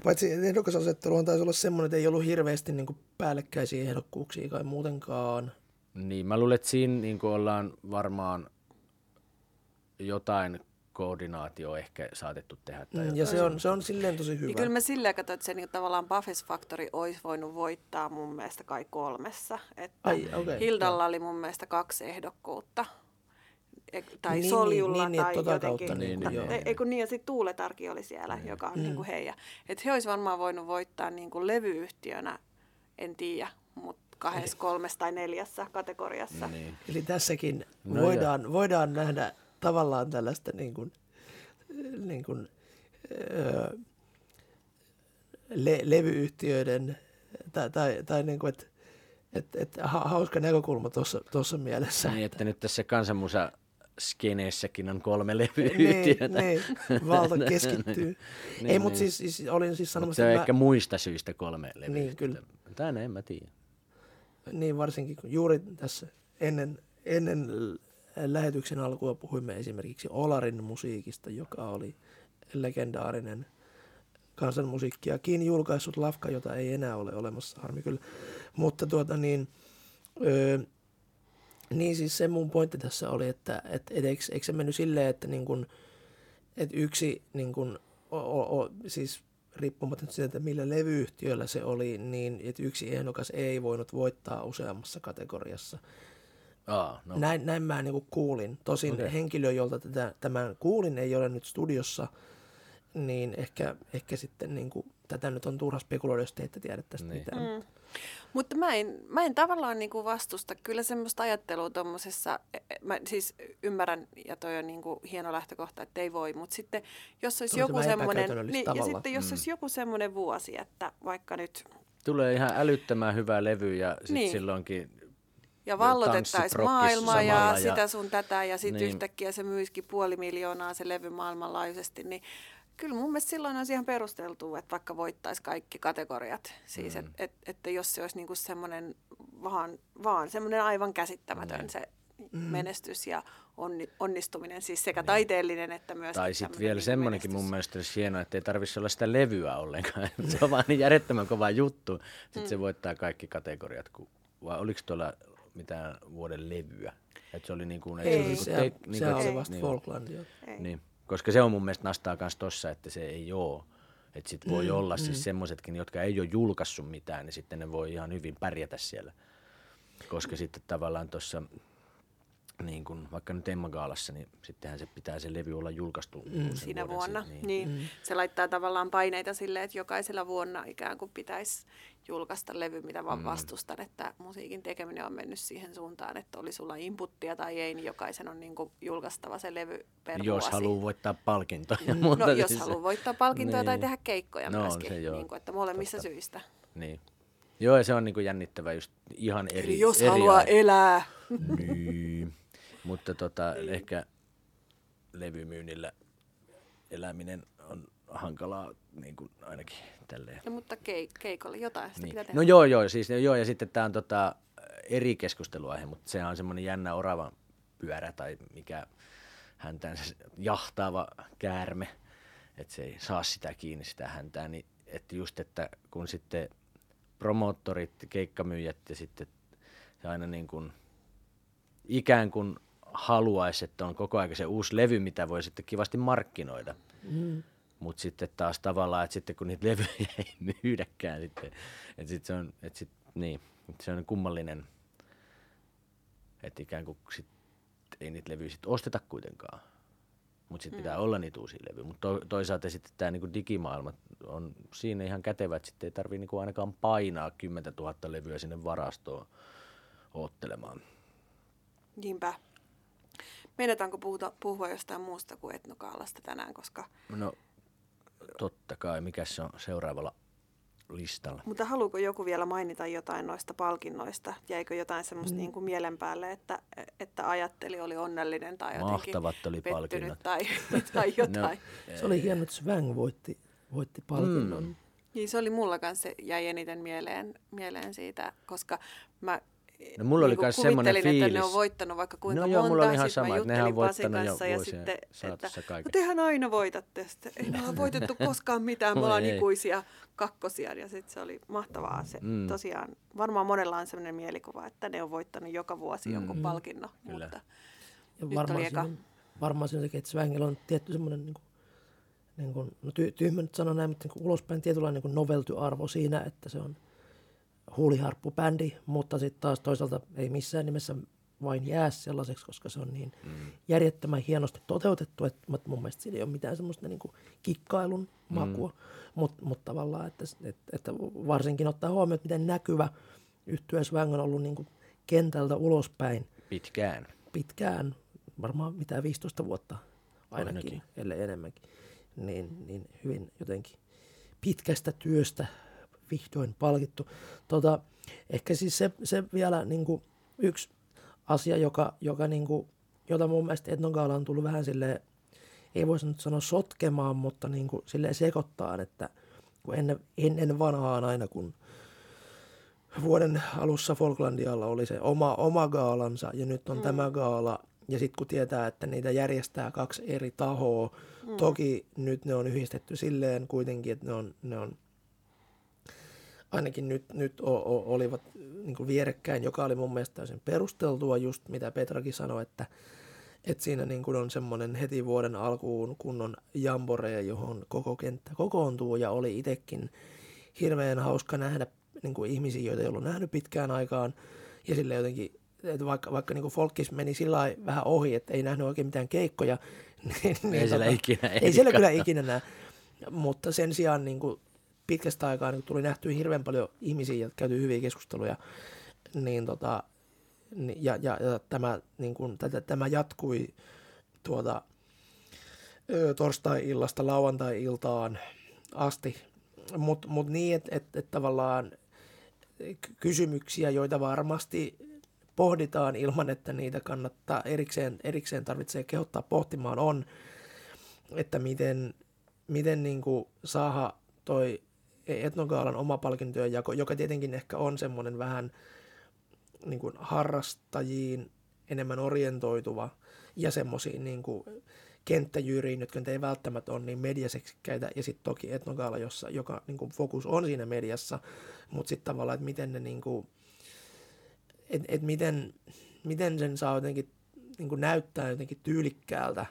paitsi ehdokasasetteluhan taisi olla semmoinen, että ei ollut hirveästi niin kuin päällekkäisiä ehdokkuuksia kai muutenkaan. Niin, mä luulen, että siinä niin ollaan varmaan jotain koordinaatio ehkä saatettu tehdä. Tai mm, ja se on, se on silleen tosi hyvä. Niin kyllä mä silleen katsoin, että se niin tavallaan Buffets Factory olisi voinut voittaa mun mielestä kai kolmessa. Että Ai, okay, Hildalla oli mun mielestä kaksi ehdokkuutta. E- tai Niin, niin, Soljulla niin, niin, tai tota jotenkin. kautta, niin, Ta- joo. ei- Ei kun niin, ja sitten Tuuletarki oli siellä, Niin. joka on Mm. niin kuin heidän. Että he olisi varmaan voinut voittaa niin kuin levyyhtiönä, en tiedä, mutta kahdessa, kolmessa tai neljässä kategoriassa. Niin. Eli tässäkin No voidaan, voidaan nähdä tavallaan tällaista niin kuin, niin kuin, öö, le, levyyhtiöiden tai, tai, tai niin kuin, että et, et, ha, hauska näkökulma tuossa mielessä. niin, että nyt tässä kansanmusa skeneessäkin on kolme niin, levyyhtiötä. niin, valta keskittyy. Niin, Ei, mutta niin. siis, siis olin siis Mutta sanomassa, se on että ehkä muista syistä kolme levyyhtiötä. Niin, kyllä. Tänne en mä tiedä. Niin varsinkin kun juuri tässä ennen, ennen lähetyksen alkua puhuimme esimerkiksi Olarin musiikista, joka oli legendaarinen kansanmusiikkiakin julkaissut lafka, jota ei enää ole olemassa, harmi kyllä. Mutta tuota niin, öö, niin siis se mun pointti tässä oli, että et, et eikö, eikö se mennyt silleen, että niin kun, et yksi niin kun, o, o, o, siis riippumatta siitä, että millä levyyhtiöllä se oli, niin että yksi ehdokas ei voinut voittaa useammassa kategoriassa. Aa, no. Näin, näin mä niin kuulin. Tosin okay. henkilö, jolta tätä, tämän kuulin, ei ole nyt studiossa, niin ehkä, ehkä sitten niin kuin, tätä nyt on turha spekuloida, jos te ette tiedä tästä Niin. mitään. Mm. Mutta mä en, mä en tavallaan niinku vastusta kyllä semmoista ajattelua tuommoisessa, mä siis ymmärrän, ja toi on niinku hieno lähtökohta, että ei voi, mutta sitten jos olisi joku semmoinen, niin, ja sitten jos Mm. olisi joku semmoinen vuosi, että vaikka nyt, Tulee ihan älyttömän hyvä levy ja sitten Niin. silloinkin ja vallotettaisiin maailmaa ja, ja- sitä sun tätä, ja sitten Niin. yhtäkkiä se myisikin puoli miljoonaa se levy maailmanlaajuisesti, niin kyllä mun mielestä silloin olisi ihan perusteltua, että vaikka voittaisi kaikki kategoriat. Siis, Mm. et, et, että jos se olisi niinku semmoinen vaan, vaan semmoinen aivan käsittämätön Niin. se menestys ja onni, onnistuminen, siis sekä taiteellinen että myös Tai sitten vielä semmoinenkin mun mielestä olisi hienoa, että ei tarvitsisi olla sitä levyä ollenkaan. se on vaan niin järjettömän kova juttu. Sitten Mm. se voittaa kaikki kategoriat. Vai oliko tuolla mitään vuoden levyä? Että se oli niin kuin, Ei, Ei, siis niin se, kuin se, se oli että- vasta niin, Falklandia. Niin, koska se on mun mielestä nastaa myös tossa, että se ei ole. Että sit voi Mm, olla mm. siis semmoisetkin, jotka ei ole julkaissut mitään, niin sitten ne voi ihan hyvin pärjätä siellä. Koska sitten tavallaan tuossa, niin kun, vaikka nyt Emma Gaalassa, niin sittenhän se pitää se levy olla julkaistu Mm. siinä vuoden vuonna. sit- Niin. niin. Mm. Se laittaa tavallaan paineita sille, että jokaisella vuonna ikään kuin pitäisi julkaista levy, mitä vaan Mm. vastustan, että musiikin tekeminen on mennyt siihen suuntaan, että oli sulla inputtia tai ei, niin jokaisen on niin kuin julkaistava se levy per Jos vuosi. haluaa voittaa palkintoja. Mm. mutta No, jos siis- haluaa voittaa palkintoja tai Niin. tehdä keikkoja No, myöskin, se joo. niin kuin, että molemmissa Totta. syistä. Niin. Joo, ja se on niinku jännittävä just ihan eri. Eli jos eri haluaa ai- elää. Niin. Mutta tota, ehkä levymyynnillä eläminen on hankalaa niin kuin ainakin tälleen. No, mutta keik- keikolle jotain sitä Niin. pitää tehdä. No joo, joo, siis, joo, ja sitten tämä on tota, eri keskusteluaihe, mutta sehän on semmoinen jännä oravan pyörä tai mikä häntään se jahtaava käärme, että se ei saa sitä kiinni sitä häntää, niin että just, että kun sitten promoottorit, keikkamyyjät ja sitten se aina niin kuin ikään kuin haluaisi, että on koko ajan se uusi levy, mitä voi sitten kivasti markkinoida. Mm. Mutta sitten taas tavallaan, että sitten kun niitä levyjä ei myydäkään, sitten, että sit se on, että sit, niin, että se on kummallinen, että ikään kuin sit ei niitä levyjä sit osteta kuitenkaan. Mutta sitten pitää olla niitä uusia levyjä. Mutta to, toisaalta sitten tämä niinku digimaailma on siinä ihan kätevä, että sitten ei tarvitse niinku ainakaan painaa 10 000 levyä sinne varastoon oottelemaan. Niinpä. Meinataanko puhuta, puhua jostain muusta kuin etnokaalasta tänään, koska... No totta kai, mikä se on seuraavalla listalla? Mutta haluuko joku vielä mainita jotain noista palkinnoista? Jäikö jotain semmoista Mm. niin kuin mielen päälle, että, että ajatteli, oli onnellinen tai jotenkin Mahtavat oli palkinnot. pettynyt tai, tai jotain? Se oli hieno, että Svang voitti, voitti palkinnon. Mm. Niin se oli mulla kanssa, se jäi eniten mieleen, mieleen siitä, koska mä No mulla oli niinku myös semmoinen kuvittelin, fiilis. että ne on voittanut vaikka kuinka no monta. joo, mulla oli ihan sama, että nehän on voittanut jo kanssa ja vuosien sitten, että saatossa no kaiken. tehän aina voitatte. Sitten, ei me olla voitettu koskaan mitään, me ollaan ikuisia kakkosia. Ja sitten se oli mahtavaa. Se, Mm. Tosiaan, varmaan monella on sellainen mielikuva, että ne on voittanut joka vuosi Mm. jonkun palkinnon. Kyllä. Mutta Ja Nyt varmaan, oli eka. siinä, varmaan siinä sekin, että Svängellä on tietty semmoinen, niin kuin, niin kuin, no ty, tyhmä nyt sanoa näin, mutta niin kuin ulospäin tietynlainen niin kuin novelty-arvo siinä, että se on huuliharppubändi, mutta sitten taas toisaalta ei missään nimessä vain jää sellaiseksi, koska se on niin mm. järjettömän hienosti toteutettu, että mun mielestä siinä ei ole mitään semmoista niin kuin kikkailun makua, mm. mutta mut tavallaan, että, että, että varsinkin ottaa huomioon, että miten näkyvä yhtyä Svang on ollut niin kuin kentältä ulospäin Pitkään. pitkään, varmaan mitä 15 vuotta ainakin, Ainakin. ainakin. ellei enemmänkin, niin, niin hyvin jotenkin pitkästä työstä vihdoin palkittu. Tota, ehkä siis se, se vielä niin kuin yksi asia, joka, joka niin kuin, jota mun mielestä Etnogaala on tullut vähän silleen, ei voisi nyt sanoa sotkemaan, mutta niin kuin silleen sekoittaa, että kun ennen, ennen vanhaan aina kun vuoden alussa Folklandialla oli se oma, oma gaalansa ja nyt on mm. tämä gaala. Ja sitten kun tietää, että niitä järjestää kaksi eri tahoa, mm. toki nyt ne on yhdistetty silleen kuitenkin, että ne on, ne on ainakin nyt, nyt o, o, olivat niin vierekkäin, joka oli mun mielestä täysin perusteltua, just mitä Petrakin sanoi, että, että siinä niin kuin on semmoinen heti vuoden alkuun kunnon jamboree, johon koko kenttä kokoontuu ja oli itsekin hirveän hauska nähdä niin kuin ihmisiä, joita ei ollut nähnyt pitkään aikaan ja sille jotenkin että vaikka, vaikka niin folkis meni sillä vähän ohi, että ei nähnyt oikein mitään keikkoja, niin, niin Ei siellä ikinä ei siellä ehdi kyllä ikinä näe. Mutta sen sijaan niin kuin pitkästä aikaa niin tuli nähtyä hirveän paljon ihmisiä ja käyty hyviä keskusteluja, niin tota, ja, ja, ja tämä, niin kuin, tätä, tämä jatkui tuota, torstai-illasta lauantai-iltaan asti, mutta mut niin, että et, et tavallaan ky- kysymyksiä, joita varmasti pohditaan ilman, että niitä kannattaa erikseen, erikseen tarvitsee kehottaa pohtimaan, on, että miten, miten niin saada toi etnogaalan oma palkintojen jako, joka tietenkin ehkä on semmoinen vähän niin kuin harrastajiin enemmän orientoituva ja semmoisiin niin kenttäjyriin, jotka ei välttämättä ole niin mediaseksikkäitä, ja sitten toki etnogaala, jossa, joka niin kuin fokus on siinä mediassa, mutta sitten tavallaan, että miten ne niin kuin, et, et miten, miten sen saa jotenkin niin kuin näyttää jotenkin tyylikkäältä,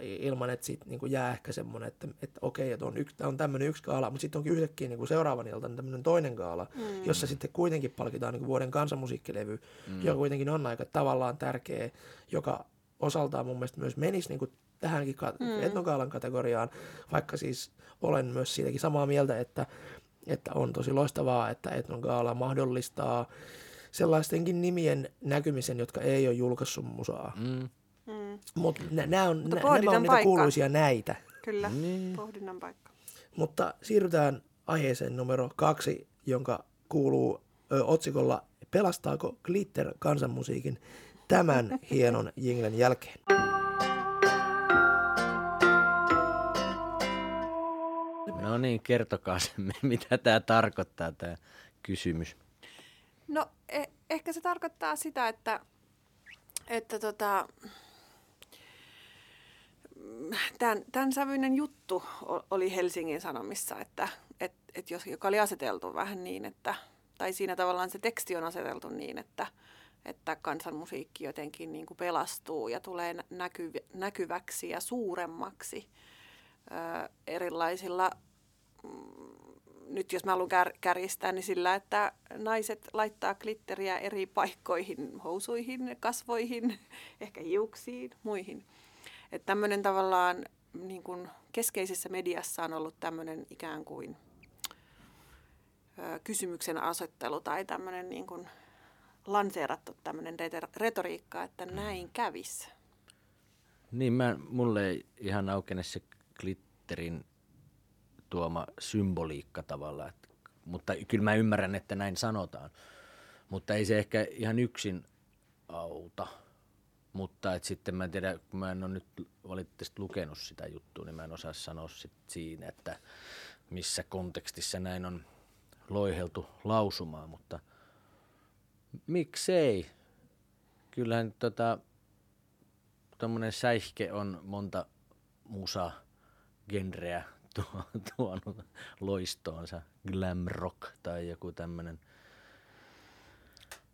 ilman, että siitä niin kuin jää ehkä semmoinen, että, että okei, että on, yksi, tää on tämmöinen yksi gaala, mutta sitten onkin yhtäkkiä niin kuin seuraavan iltan tämmöinen toinen gaala, mm. jossa sitten kuitenkin palkitaan niin kuin vuoden kansanmusiikkilevy, mm. joka kuitenkin on aika tavallaan tärkeä, joka osaltaan mun mielestä myös menisi niin kuin tähänkin ka- mm. etnogaalan kategoriaan, vaikka siis olen myös siitäkin samaa mieltä, että, että on tosi loistavaa, että etnogaala mahdollistaa sellaistenkin nimien näkymisen, jotka ei ole julkaissut musaa. Mm. Mm, Mutta nämä on, Mutta nä, nämä on niitä paikka. kuuluisia näitä. kyllä, Niin. pohdinnan paikka. Mutta siirrytään aiheeseen numero kaksi, jonka kuuluu ö, otsikolla Pelastaako Glitter kansanmusiikin tämän hienon jinglen jälkeen? No niin, kertokaa se, mitä tämä tarkoittaa, tämä kysymys. No eh- ehkä se tarkoittaa sitä, että, että tota, tämän, tämän sävyinen juttu oli Helsingin Sanomissa, että et, et jos, joka oli aseteltu vähän niin, että, tai siinä tavallaan se teksti on aseteltu niin, että, että kansanmusiikki jotenkin niin kuin pelastuu ja tulee nä- näky, näkyväksi ja suuremmaksi ö, erilaisilla nyt jos mä haluan kär, kärjistää, niin sillä, että naiset laittaa glitteriä eri paikkoihin, housuihin, kasvoihin, ehkä hiuksiin, muihin. Että tämmöinen tavallaan niin kuin keskeisessä mediassa on ollut tämmöinen ikään kuin ö, kysymyksen asettelu tai tämmöinen niin kuin lanseerattu tämmöinen retor- retoriikka, että näin kävisi. Niin, mä, mulle ei ihan aukene se glitterin tuoma symboliikka tavallaan, että, mutta kyllä mä ymmärrän, että näin sanotaan. Mutta ei se ehkä ihan yksin auta. Mutta et sitten mä en tiedä, kun mä en ole nyt valitettavasti lukenut sitä juttua, niin mä en osaa sanoa sit siinä, että missä kontekstissa näin on loiheltu lausumaan, mutta miksei? Kyllähän tota, tuommoinen säihke on monta musa genreä tuonut loistoonsa, glam rock tai joku tämmöinen.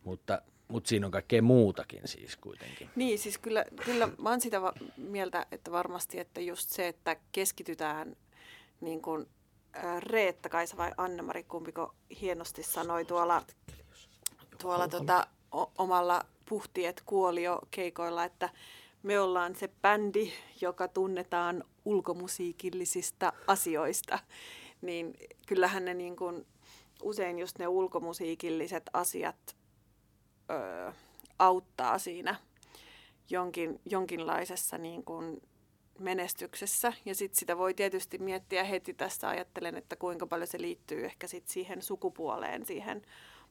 Mutta, mutta siinä on kaikkea muutakin siis kuitenkin. Niin, siis kyllä, kyllä mä oon sitä va- mieltä, että varmasti, että just se, että keskitytään niin kuin Reetta Kaisa vai Anne-Mari, kumpiko hienosti sanoi tuolla, tuolla tota, o- omalla puhtiet kuolio keikoilla, että me ollaan se bändi, joka tunnetaan ulkomusiikillisista asioista, niin kyllähän ne niin kuin, usein just ne ulkomusiikilliset asiat ö, auttaa siinä jonkin, jonkinlaisessa niin kuin menestyksessä. Ja sitten sitä voi tietysti miettiä heti tässä ajattelen, että kuinka paljon se liittyy ehkä sit siihen sukupuoleen, siihen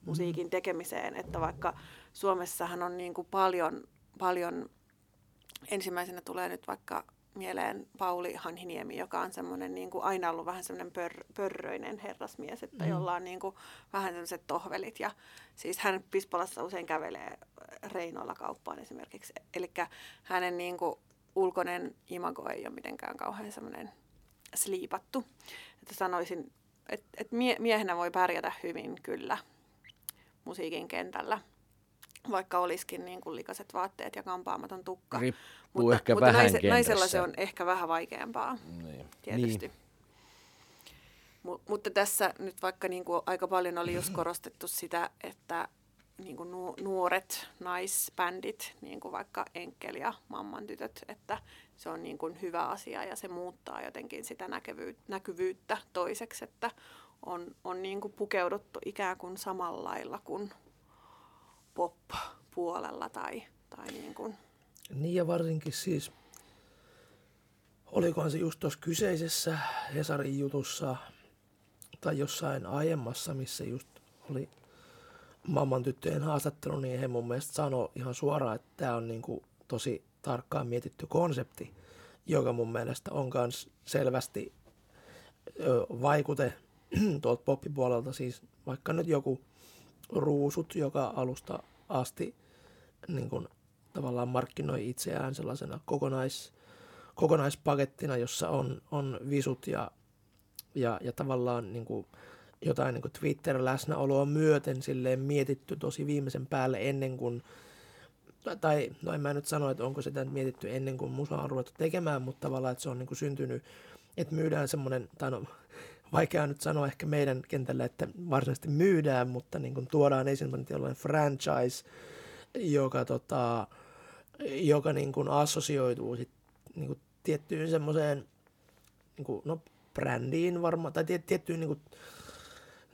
musiikin tekemiseen. Että vaikka Suomessahan on niin kuin paljon, paljon, ensimmäisenä tulee nyt vaikka mieleen Pauli Hanhiniemi, joka on semmoinen niin kuin aina ollut vähän semmoinen pör, pörröinen herrasmies, että mm. jolla on niin kuin vähän sellaiset tohvelit. Ja siis hän Pispalassa usein kävelee Reinoilla kauppaan esimerkiksi. Eli hänen niin kuin ulkoinen imago ei ole mitenkään kauhean semmoinen sliipattu. Että sanoisin, että, että miehenä voi pärjätä hyvin kyllä musiikin kentällä vaikka olisikin niin kuin likaset vaatteet ja kampaamaton tukka. Riippuu mutta, ehkä mutta vähän naise, naisella se on ehkä vähän vaikeampaa, niin. tietysti. Niin. M- mutta tässä nyt vaikka niin kuin aika paljon oli just korostettu sitä, että niin kuin nu- nuoret naisbändit, niin kuin vaikka Enkel ja Mamman tytöt, että se on niin kuin hyvä asia ja se muuttaa jotenkin sitä näkyvyy- näkyvyyttä toiseksi, että on, on niin kuin pukeuduttu ikään kuin samalla lailla kuin pop-puolella tai, tai niin kuin. Niin ja varsinkin siis, olikohan se just tuossa kyseisessä Hesarin jutussa tai jossain aiemmassa, missä just oli mamman tyttöjen haastattelu, niin he mun mielestä sanoi ihan suoraan, että tämä on niin kuin tosi tarkkaan mietitty konsepti, joka mun mielestä on myös selvästi vaikute tuolta poppipuolelta, siis vaikka nyt joku ruusut, joka alusta asti niin kuin, tavallaan markkinoi itseään sellaisena kokonais, kokonaispakettina, jossa on, on visut ja, ja, ja tavallaan niin kuin, jotain niin kuin Twitter-läsnäoloa myöten silleen mietitty tosi viimeisen päälle ennen kuin, tai no en mä nyt sano, että onko sitä mietitty ennen kuin musa on ruvettu tekemään, mutta tavallaan, että se on niin kuin syntynyt, että myydään semmoinen, tai no vaikea nyt sanoa ehkä meidän kentällä, että varsinaisesti myydään, mutta niin kuin tuodaan esimerkiksi jollain franchise, joka, tota, joka niin kuin assosioituu sit, niin kuin tiettyyn semmoiseen niin kuin, no, brändiin varmaan, tai tiet, tiettyyn, niin kuin,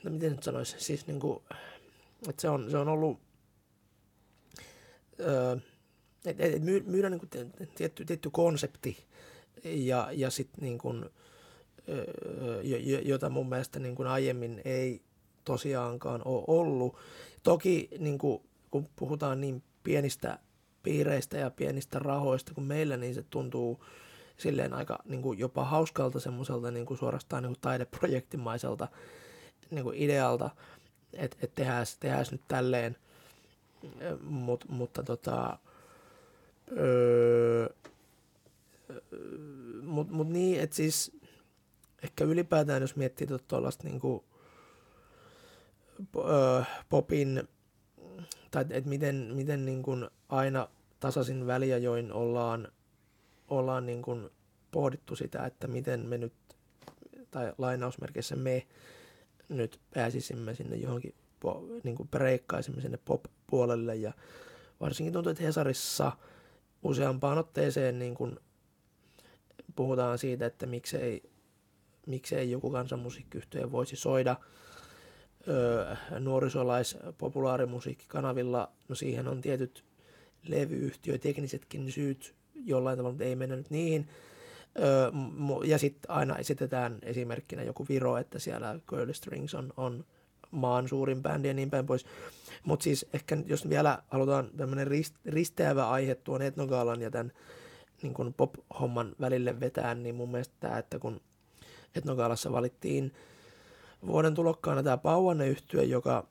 no miten nyt sanoisi, siis niin kuin, että se on, se on ollut, öö, että et myydään niin kuin tietty, tietty konsepti, ja, ja sitten niin kuin, jota mun mielestä niin kuin aiemmin ei tosiaankaan ole ollut. Toki niin kuin, kun puhutaan niin pienistä piireistä ja pienistä rahoista kuin meillä, niin se tuntuu silleen aika niin kuin jopa hauskalta semmoiselta niin kuin suorastaan niin kuin taideprojektimaiselta niin kuin idealta, että et tehdään, tehdään nyt tälleen, Mut, mutta tota, öö, mut, mut niin, että siis ehkä ylipäätään, jos miettii tuollaista niin kuin, popin, tai että miten, miten niin kuin aina tasaisin väliajoin ollaan, ollaan niin kuin pohdittu sitä, että miten me nyt, tai lainausmerkeissä me nyt pääsisimme sinne johonkin, niin kuin breikkaisimme sinne pop-puolelle, ja varsinkin tuntuu, että Hesarissa useampaan otteeseen niin kuin puhutaan siitä, että miksei miksei joku kansanmusiikkiyhtiö voisi soida öö, nuorisolais-populaarimusiikkikanavilla. No siihen on tietyt levyyhtiöteknisetkin syyt jollain tavalla, mutta ei mennä nyt niihin. Öö, ja sitten aina esitetään esimerkkinä joku Viro, että siellä Curly Strings on, on maan suurin bändi ja niin päin pois. Mutta siis ehkä jos vielä halutaan tämmöinen rist, risteävä aihe tuon Etnogaalan ja tämän niin pop-homman välille vetää, niin mun mielestä tämä, että kun Etnogaalassa valittiin vuoden tulokkaana tämä Pauanne yhtye, joka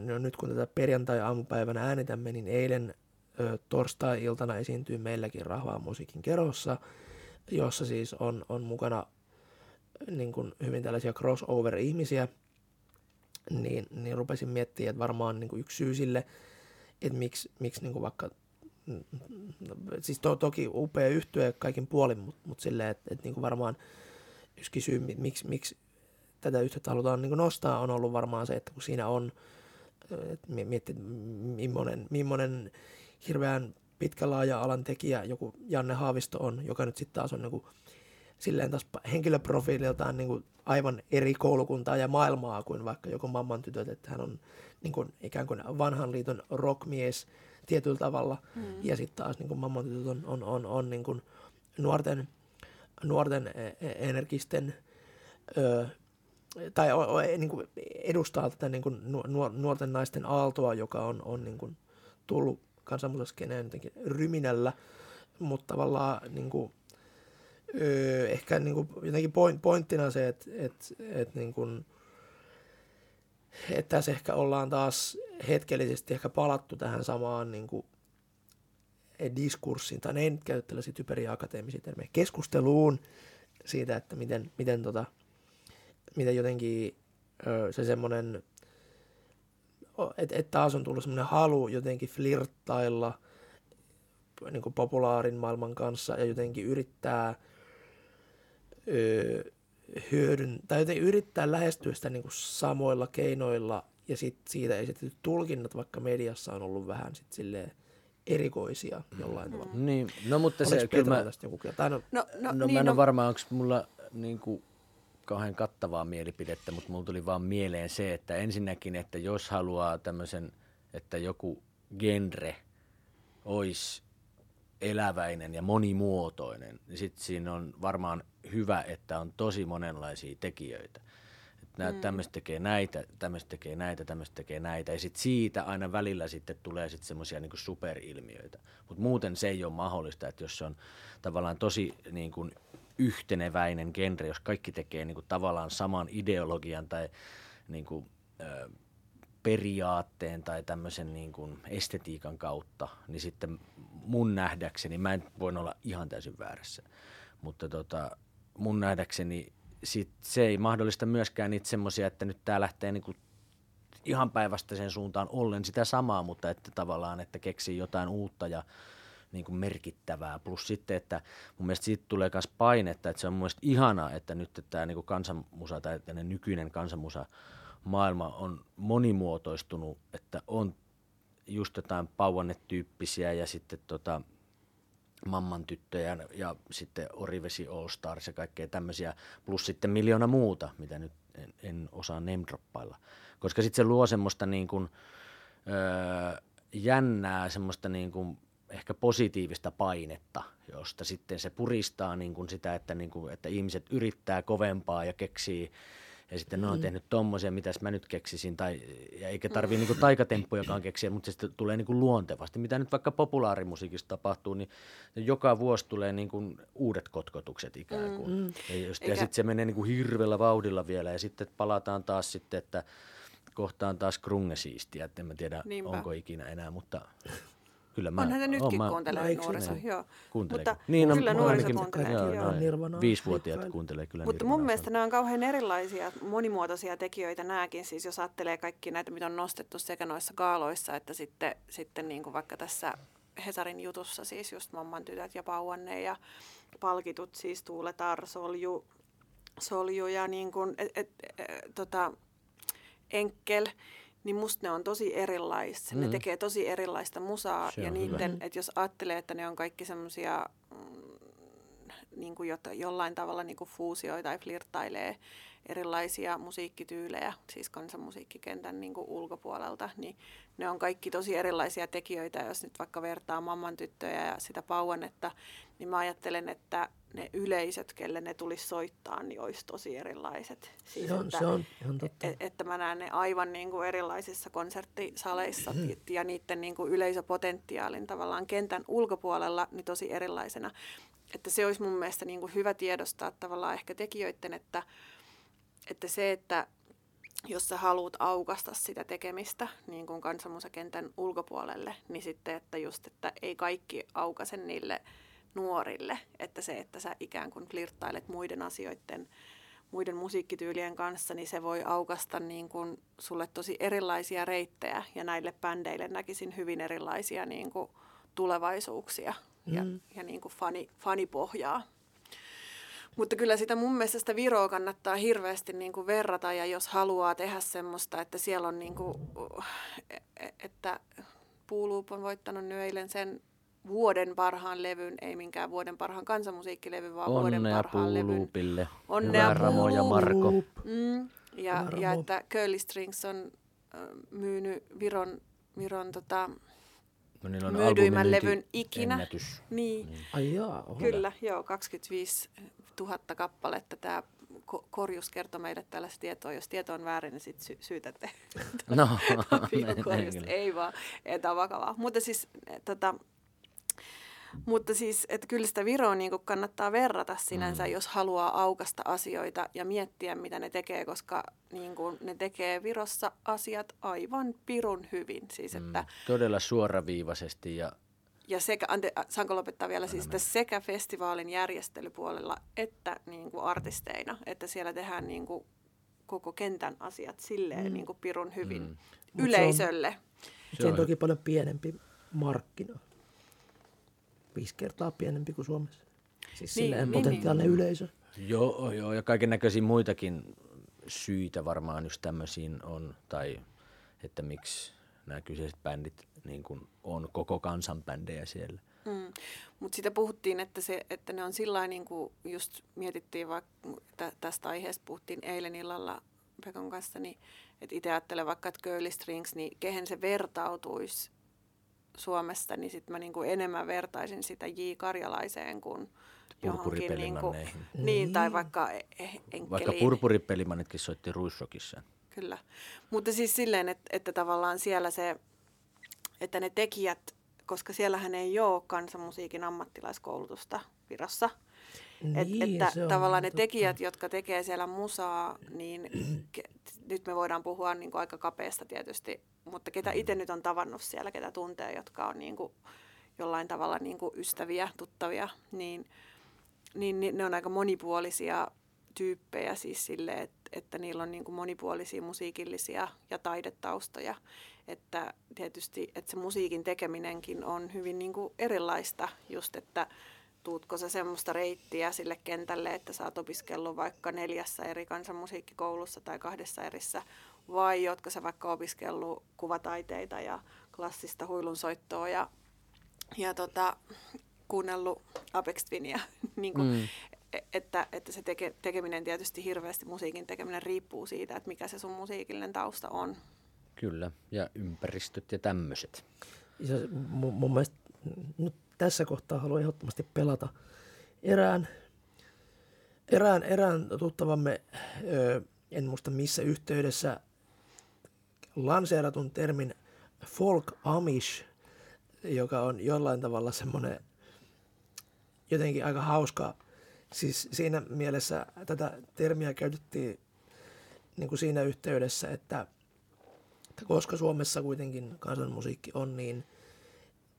no nyt kun tätä perjantai-aamupäivänä äänitämme, niin eilen torstai-iltana esiintyy meilläkin Rahvaa musiikin kerossa, jossa siis on, on mukana niin kuin hyvin tällaisia crossover-ihmisiä, niin, niin rupesin miettimään, että varmaan niin kuin yksi syy sille, että miksi, miksi niin kuin vaikka, siis to, toki upea yhtyä kaikin puolin, mutta mut silleen, että, että niin kuin varmaan yksi syy, miksi, miksi tätä yhtiötä halutaan niin nostaa, on ollut varmaan se, että kun siinä on, että millainen, millainen hirveän pitkä laaja alan tekijä joku Janne Haavisto on, joka nyt sitten taas on niin kuin, silleen taas henkilöprofiililtaan niin kuin aivan eri koulukuntaa ja maailmaa kuin vaikka joku mamman tytöt, että hän on niin kuin ikään kuin vanhan liiton rockmies tietyllä tavalla, mm. ja sitten taas niin kuin mamman tytöt on, on, on, on niin kuin nuorten, nuorten e, e, energisten tai o, niin kuin edustaa tätä niin kuin nuorten naisten aaltoa, joka on, on niin kuin tullut kansanmuutoskeneen jotenkin ryminällä, mutta tavallaan niin kuin, ehkä niin kuin, jotenkin point, pointtina se, että et, et, niin kuin, että tässä ehkä ollaan taas hetkellisesti ehkä palattu tähän samaan niin kuin, diskurssiin, tai ei nyt käytä tällaisia typeriä akateemisia termejä, keskusteluun siitä, että miten, miten, tota, miten jotenkin öö, se semmoinen että et taas on tullut semmoinen halu jotenkin flirttailla niin kuin populaarin maailman kanssa ja jotenkin yrittää öö, hyödyn, tai jotenkin yrittää lähestyä sitä niin kuin samoilla keinoilla ja sit siitä esitetyt tulkinnat vaikka mediassa on ollut vähän sit silleen erikoisia jollain tavalla. Niin, no mutta Oliko se kyllä mä, joku, tai no, no, no, no niin, mä en no, ole varma, onko mulla niin kuin kauhean kattavaa mielipidettä, mutta mulla tuli vaan mieleen se, että ensinnäkin, että jos haluaa tämmöisen, että joku genre olisi eläväinen ja monimuotoinen, niin sitten siinä on varmaan hyvä, että on tosi monenlaisia tekijöitä. Että mm. tämmöistä tekee näitä, tämmöistä tekee näitä, tämmöistä tekee näitä. Ja sitten siitä aina välillä sitten tulee sitten semmoisia niin superilmiöitä. Mutta muuten se ei ole mahdollista, että jos se on tavallaan tosi niin kuin yhteneväinen genre, jos kaikki tekee niin kuin tavallaan saman ideologian tai niin kuin, ö, periaatteen tai tämmöisen niin kuin estetiikan kautta, niin sitten mun nähdäkseni, mä en voi olla ihan täysin väärässä, mutta tota, mun nähdäkseni sit se ei mahdollista myöskään niitä semmoisia, että nyt tämä lähtee niin kuin ihan päivästä sen suuntaan ollen sitä samaa, mutta että tavallaan, että keksii jotain uutta ja niin kuin merkittävää. Plus sitten, että mun mielestä siitä tulee myös painetta, että se on mun mielestä ihanaa, että nyt tämä niin kansanmusa tai että nykyinen kansanmusa maailma on monimuotoistunut, että on just jotain pauannetyyppisiä ja sitten tota, mamman tyttöjä ja sitten Orivesi All Stars ja kaikkea tämmöisiä, plus sitten miljoona muuta, mitä nyt en, en osaa name Koska sitten se luo semmoista niin kuin, öö, jännää, semmoista niin kuin ehkä positiivista painetta, josta sitten se puristaa niin kuin sitä, että, niin kuin, että ihmiset yrittää kovempaa ja keksii ja sitten ne on mm. tehnyt tommosia, mitäs mä nyt keksisin, tai, ja eikä tarvii niin taikatemppujakaan keksiä, mutta se sitten tulee niin kuin luontevasti. Mitä nyt vaikka populaarimusiikissa tapahtuu, niin joka vuosi tulee niin kuin uudet kotkotukset ikään kuin. Mm. Ja, ja sitten se menee niin kuin hirveällä vauhdilla vielä, ja sitten palataan taas sitten, että kohtaan taas krunge siistiä, että en mä tiedä, Niinpä. onko ikinä enää, mutta Kyllä mä, Onhan se nytkin mä, kuuntelee no, nuoriso, niin? joo. Mutta niin, kyllä no, nuoriso kuuntelee. Joo, joo. Nirvana. Viisivuotiaat kuuntelee kyllä Mutta mun mielestä nämä on kauhean erilaisia, monimuotoisia tekijöitä nämäkin. Siis jos ajattelee kaikki näitä, mitä on nostettu sekä noissa gaaloissa, että sitten, sitten niin kuin vaikka tässä Hesarin jutussa siis just Mamman tytöt ja Pauanne ja palkitut siis Tuuletar, Solju, Solju ja niin kuin, et, et, et, tota, Enkel niin musta ne on tosi erilaisia. Mm. Ne tekee tosi erilaista musaa Se ja niiden, että jos ajattelee, että ne on kaikki semmoisia mm, niin kuin jollain tavalla niin kuin fuusioi tai flirttailee erilaisia musiikkityylejä, siis kansanmusiikkikentän niin kuin ulkopuolelta, niin ne on kaikki tosi erilaisia tekijöitä. Jos nyt vaikka vertaa Mamman tyttöjä ja sitä Pauanetta, niin mä ajattelen, että ne yleisöt, kelle ne tulisi soittaa, niin olisi tosi erilaiset. Siis se on, että, se on ihan totta. Et, että mä näen ne aivan niin kuin erilaisissa konserttisaleissa mm. ja niiden niin kuin yleisöpotentiaalin tavallaan kentän ulkopuolella niin tosi erilaisena. Että se olisi mun mielestä niin kuin hyvä tiedostaa tavallaan ehkä tekijöiden, että, että se, että jos sä haluat aukasta sitä tekemistä niin kuin kansanmusakentän ulkopuolelle, niin sitten, että just, että ei kaikki aukaise niille nuorille, että se, että sä ikään kuin flirttailet muiden asioiden, muiden musiikkityylien kanssa, niin se voi aukasta niin kuin sulle tosi erilaisia reittejä ja näille bändeille näkisin hyvin erilaisia niin kuin tulevaisuuksia ja, mm. ja niin kuin fani, fanipohjaa. Mutta kyllä sitä mun mielestä sitä Viroa kannattaa hirveästi niin kuin verrata ja jos haluaa tehdä semmoista, että siellä on niin kuin, e, e, että Puuluup on voittanut nyt eilen sen vuoden parhaan levyn, ei minkään vuoden parhaan kansanmusiikkilevyn, vaan Onnea vuoden parhaan levyn. Onnea Ramo ja Marko. Mm, ja, ja että Curly Strings on myynyt Viron, Viron tota, no, niin on myydyimmän levyn ikinä. Ennätys. Niin. niin. Ai jaa, Kyllä, joo, 25 000 kappaletta. Tämä Korjus kertoi meille tällaista tietoa. Jos tieto on väärin, niin sitten sy- syytätte. No, ei vaan, ei, tämä on vakavaa. Mutta siis tota, mutta siis, että kyllä sitä Viroa niin kannattaa verrata sinänsä, mm. jos haluaa aukasta asioita ja miettiä, mitä ne tekee, koska niin kuin, ne tekee Virossa asiat aivan pirun hyvin. Siis, mm. että, Todella suoraviivaisesti ja ja sekä, ante, saanko lopettaa vielä, siis että sekä festivaalin järjestelypuolella että niin kuin artisteina, että siellä tehdään niin kuin koko kentän asiat silleen mm. niin kuin pirun hyvin mm. yleisölle. Se on, se on toki paljon pienempi markkina viisi kertaa pienempi kuin Suomessa. Siis niin, silleen niin, potentiaalinen niin. yleisö. Joo, joo, ja kaiken näköisiä muitakin syitä varmaan just tämmöisiin on, tai että miksi nämä kyseiset bändit niin kuin on koko kansan bändejä siellä. Mm. Mutta sitä puhuttiin, että, se, että ne on sillä niin kuin just mietittiin, vaikka tästä aiheesta puhuttiin eilen illalla Pekon kanssa, niin että itse ajattelen vaikka, että Girly Strings, niin kehen se vertautuisi Suomesta, niin sitten mä niinku enemmän vertaisin sitä J. Karjalaiseen kuin johonkin niinku, niin, tai vaikka e- e- Enkkeliin. Vaikka purpuripelimannitkin soitti Ruissokissa. Kyllä, mutta siis silleen, että, että tavallaan siellä se, että ne tekijät, koska siellähän ei ole kansanmusiikin ammattilaiskoulutusta Virossa, niin, Et, että tavallaan ne totta. tekijät, jotka tekee siellä musaa, niin nyt me voidaan puhua niin kuin aika kapeasta tietysti, mutta ketä itse nyt on tavannut siellä, ketä tuntee, jotka on niin kuin jollain tavalla niin kuin ystäviä, tuttavia, niin, niin, niin ne on aika monipuolisia tyyppejä siis sille, että, että niillä on niin kuin monipuolisia musiikillisia ja taidetaustoja. Että tietysti, että se musiikin tekeminenkin on hyvin niin kuin erilaista just, että tuutko sä semmoista reittiä sille kentälle, että sä oot opiskellut vaikka neljässä eri kansanmusiikkikoulussa tai kahdessa erissä, vai jotka sä vaikka opiskellut kuvataiteita ja klassista huilunsoittoa ja, ja tota, kuunnellut Apex Twinia, niin kuin, mm. E, että, että se teke, tekeminen tietysti hirveästi, musiikin tekeminen riippuu siitä, että mikä se sun musiikillinen tausta on. Kyllä, ja ympäristöt ja tämmöiset. Se, mun, mun mielestä nyt tässä kohtaa haluan ehdottomasti pelata erään, erään, erään tuttavamme, en muista missä yhteydessä, lanseeratun termin folk amish, joka on jollain tavalla semmoinen jotenkin aika hauska. Siis siinä mielessä tätä termiä käytettiin niin kuin siinä yhteydessä, että, että koska Suomessa kuitenkin kansanmusiikki on niin –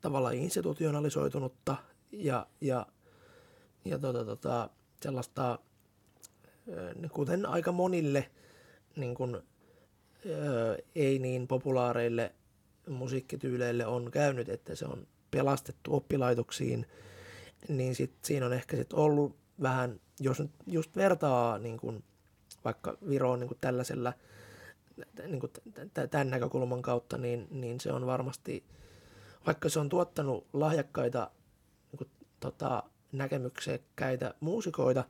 tavallaan institutionalisoitunutta ja, ja, ja tota, tota, sellaista, kuten aika monille niin kuin, ei niin populaareille musiikkityyleille on käynyt, että se on pelastettu oppilaitoksiin, niin sit siinä on ehkä sit ollut vähän, jos nyt just vertaa niin kuin, vaikka Viroon niin kuin tällaisella niin tämän näkökulman kautta, niin, niin se on varmasti – vaikka se on tuottanut lahjakkaita niin kuin, tota, näkemyksekkäitä muusikoita,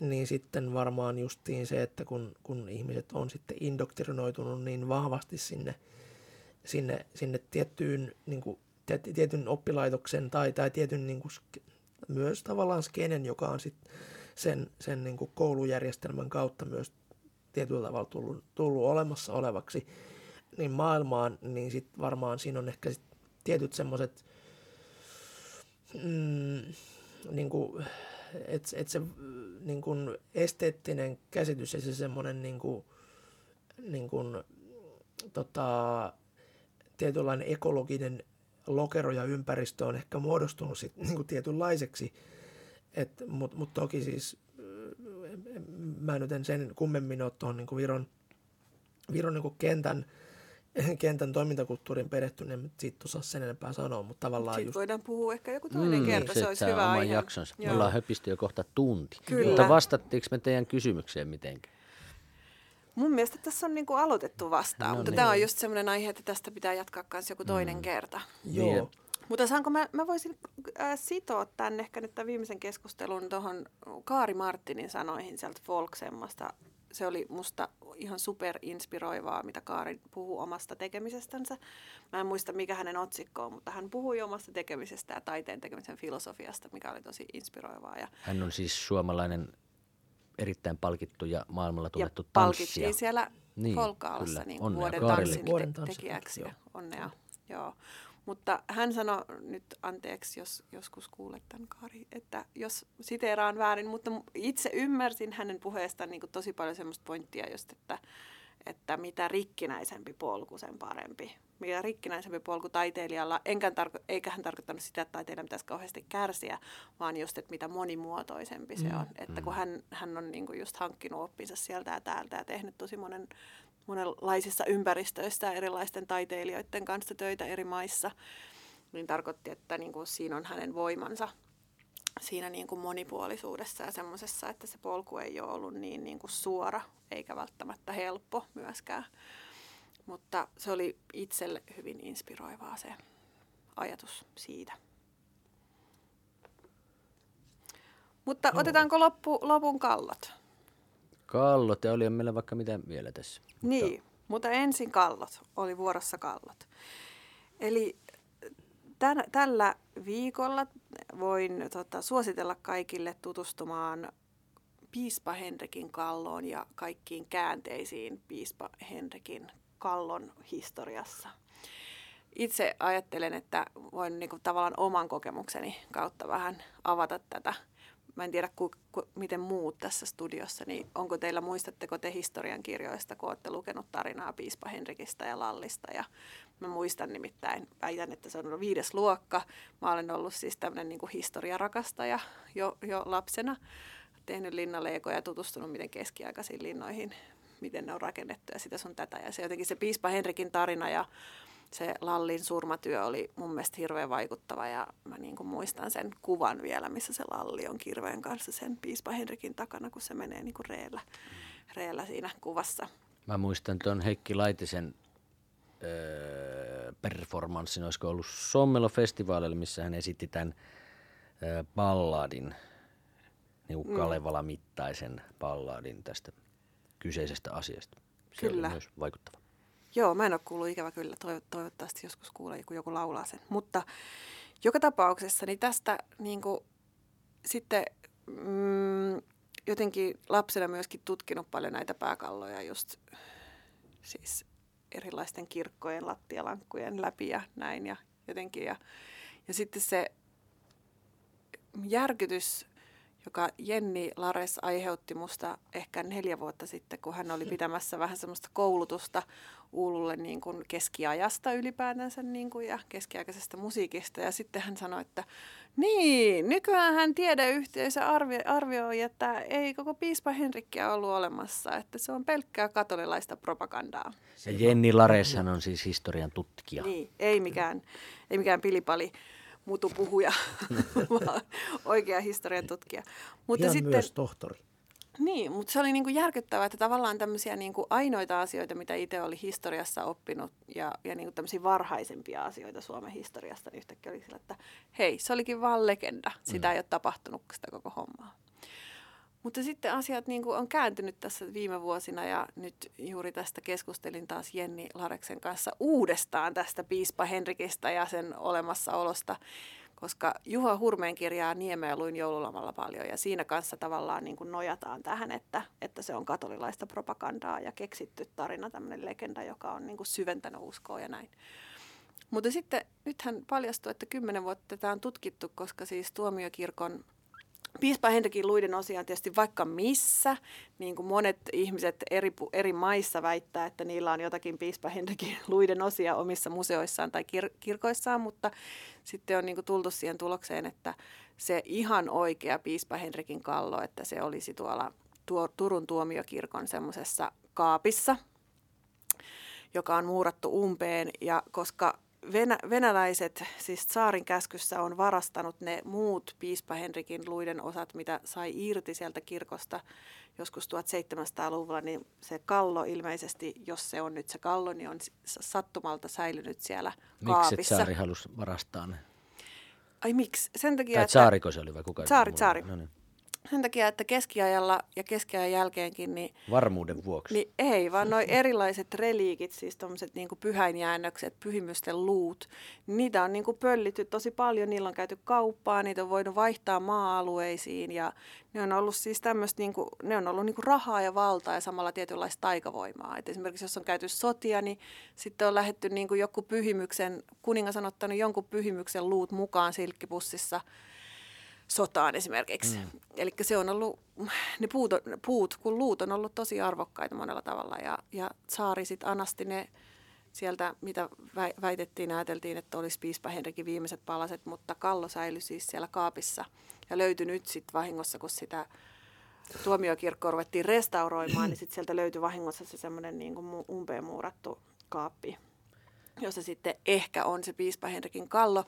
niin sitten varmaan justiin se, että kun, kun ihmiset on sitten indoktrinoitunut niin vahvasti sinne, sinne, sinne tiettyyn, niin kuin, tietyn oppilaitoksen tai, tai tietyn niin kuin, myös tavallaan skenen, joka on sit sen, sen niin kuin koulujärjestelmän kautta myös tietyllä tavalla tullut, tullut olemassa olevaksi, niin maailmaan, niin sitten varmaan siinä on ehkä sit tietyt semmoiset, mm, niin kuin, että et se niin kuin esteettinen käsitys ja se semmoinen niin kuin, niin kuin, tota, tietynlainen ekologinen lokero ja ympäristö on ehkä muodostunut sit, niin kuin tietynlaiseksi. Mutta mut toki siis mä nyt en sen kummemmin ole tuohon niin Viron, Viron niin kentän, kentän toimintakulttuurin perehtynyt, mutta siitä osaa sen enempää sanoa, mutta tavallaan Sitten just... voidaan puhua ehkä joku toinen mm, kerta, se, se olisi hyvä aihe. jaksonsa. Me ollaan höpisty jo kohta tunti. Kyllä. Mutta vastattiinko me teidän kysymykseen mitenkään? Mun mielestä tässä on niinku aloitettu vastaan, no mutta niin. tämä on just semmoinen aihe, että tästä pitää jatkaa myös joku toinen mm. kerta. Joo. Niin. Mutta saanko mä, mä voisin äh, sitoa tänne ehkä nyt tämän viimeisen keskustelun tuohon Kaari Martinin sanoihin sieltä Folksemmasta. Se oli musta ihan super inspiroivaa, mitä Kaari puhuu omasta tekemisestänsä. Mä en muista, mikä hänen otsikko on, mutta hän puhui omasta tekemisestä ja taiteen tekemisen filosofiasta, mikä oli tosi inspiroivaa. Ja hän on siis suomalainen erittäin palkittu ja maailmalla tunnettu ja tanssija. siellä niin, Folkaalassa niin vuoden tanssin tekijäksi. Onnea. Joo. Mutta hän sanoi nyt, anteeksi jos joskus kuulet tämän Kari, että jos siteeraan väärin, mutta itse ymmärsin hänen puheestaan niin tosi paljon semmoista pointtia just, että, että mitä rikkinäisempi polku, sen parempi. Mitä rikkinäisempi polku taiteilijalla, enkä tarko- eikä hän tarkoittanut sitä, että taiteilija pitäisi kauheasti kärsiä, vaan just, että mitä monimuotoisempi se mm. on. Että kun hän, hän on niin just hankkinut oppinsa sieltä ja täältä ja tehnyt tosi monen monenlaisissa ympäristöissä erilaisten taiteilijoiden kanssa töitä eri maissa, niin tarkoitti, että niin kuin siinä on hänen voimansa siinä niin kuin monipuolisuudessa ja semmoisessa, että se polku ei ole ollut niin, niin kuin suora eikä välttämättä helppo myöskään. Mutta se oli itselle hyvin inspiroivaa se ajatus siitä. Mutta no. otetaanko loppu, lopun kallot? Kallot ja oli meillä vaikka mitä vielä tässä. Niin, mutta, mutta ensin kallot. Oli vuorossa kallot. Eli tän, tällä viikolla voin tota, suositella kaikille tutustumaan Piispa Henrikin kalloon ja kaikkiin käänteisiin Piispa Henrikin kallon historiassa. Itse ajattelen, että voin niin kuin, tavallaan oman kokemukseni kautta vähän avata tätä mä en tiedä ku, ku, miten muut tässä studiossa, niin onko teillä, muistatteko te historiankirjoista, kun olette lukenut tarinaa Piispa Henrikistä ja Lallista ja mä muistan nimittäin, väitän, että se on viides luokka. Mä olen ollut siis tämmöinen niin historiarakastaja jo, jo lapsena, tehnyt linnaleikoja ja tutustunut miten keskiaikaisiin linnoihin, miten ne on rakennettu ja sitä sun tätä. Ja se jotenkin se Piispa Henrikin tarina ja se Lallin surmatyö oli mun mielestä hirveän vaikuttava ja mä niin kuin muistan sen kuvan vielä, missä se Lalli on kirveen kanssa sen piispa Henrikin takana, kun se menee niin kuin reellä, reellä siinä kuvassa. Mä muistan tuon Heikki Laitisen öö, performanssin, olisiko ollut Sommelo-festivaalilla, missä hän esitti tämän öö, balladin, niin mm. Kalevala-mittaisen balladin tästä kyseisestä asiasta. Se Kyllä. oli myös vaikuttava. Joo, mä en ole kuullut ikävä kyllä. Toivottavasti joskus kuulee, kun joku laulaa sen. Mutta joka tapauksessa niin tästä niin kuin, sitten mm, jotenkin lapsena myöskin tutkinut paljon näitä pääkalloja just siis erilaisten kirkkojen lattialankkujen läpi ja näin ja jotenkin. Ja, ja sitten se järkytys joka Jenni Lares aiheutti musta ehkä neljä vuotta sitten, kun hän oli pitämässä vähän semmoista koulutusta Uululle niin kuin keskiajasta ylipäätänsä niin kuin, ja keskiaikaisesta musiikista. Ja sitten hän sanoi, että niin, nykyään hän tiedeyhteisö arvio, arvioi, että ei koko piispa Henrikkiä ollut olemassa, että se on pelkkää katolilaista propagandaa. Ja Jenni Lareshan on siis historian tutkija. Niin, ei mikään, ei mikään pilipali mutupuhuja, vaan oikea historian tutkija. Mutta Ihan sitten, myös tohtori. Niin, mutta se oli niin kuin järkyttävää, että tavallaan tämmöisiä niin kuin ainoita asioita, mitä itse oli historiassa oppinut ja, ja niin kuin tämmöisiä varhaisempia asioita Suomen historiasta, niin yhtäkkiä oli sillä, että hei, se olikin vaan legenda. Sitä mm. ei ole tapahtunut sitä koko hommaa. Mutta sitten asiat niin kuin on kääntynyt tässä viime vuosina ja nyt juuri tästä keskustelin taas Jenni Lareksen kanssa uudestaan tästä piispa Henrikistä ja sen olemassaolosta, koska Juha Hurmeen kirjaa Niemeä luin joululomalla paljon ja siinä kanssa tavallaan niin kuin nojataan tähän, että, että se on katolilaista propagandaa ja keksitty tarina, tämmöinen legenda, joka on niin kuin syventänyt uskoa ja näin. Mutta sitten nythän paljastui, että kymmenen vuotta tätä on tutkittu, koska siis tuomiokirkon Piispa Henrikin luiden osia on tietysti vaikka missä, niin kuin monet ihmiset eri, eri maissa väittää, että niillä on jotakin Piispa Henrikin luiden osia omissa museoissaan tai kir- kirkoissaan, mutta sitten on niin kuin tultu siihen tulokseen, että se ihan oikea Piispa Henrikin kallo, että se olisi tuolla tuo, Turun tuomiokirkon semmoisessa kaapissa, joka on muurattu umpeen. Ja koska venä, venäläiset, siis saarin käskyssä on varastanut ne muut piispa Henrikin luiden osat, mitä sai irti sieltä kirkosta joskus 1700-luvulla, niin se kallo ilmeisesti, jos se on nyt se kallo, niin on sattumalta säilynyt siellä Miksi kaapissa. Miksi saari halusi varastaa ne? Ai miksi? Sen takia, tai että... saariko se oli vai kuka? Saari, saari. No niin. Sen takia, että keskiajalla ja keskiajan jälkeenkin, niin, Varmuuden vuoksi. niin ei, vaan nuo erilaiset reliikit, siis tuommoiset niin pyhäinjäännökset, pyhimysten luut, niin niitä on niin kuin pöllitty tosi paljon, niillä on käyty kauppaa, niitä on voinut vaihtaa maa-alueisiin ja ne on ollut siis tämmöistä, niin kuin, ne on ollut niin kuin rahaa ja valtaa ja samalla tietynlaista taikavoimaa. Et esimerkiksi jos on käyty sotia, niin sitten on lähetty niin kuin joku pyhimyksen, kuningas on ottanut jonkun pyhimyksen luut mukaan silkkipussissa – sotaan esimerkiksi. Mm. Eli se on ollut, ne puut, puut, kun luut on ollut tosi arvokkaita monella tavalla ja, ja saari sitten anasti ne sieltä, mitä väitettiin, ajateltiin, että olisi piispa Henrikin viimeiset palaset, mutta kallo säilyi siis siellä kaapissa ja löytyi nyt sitten vahingossa, kun sitä tuomiokirkkoa ruvettiin restauroimaan, niin sitten sieltä löytyi vahingossa se semmoinen niin kuin umpeen muurattu kaappi, jossa sitten ehkä on se piispa Henrikin kallo.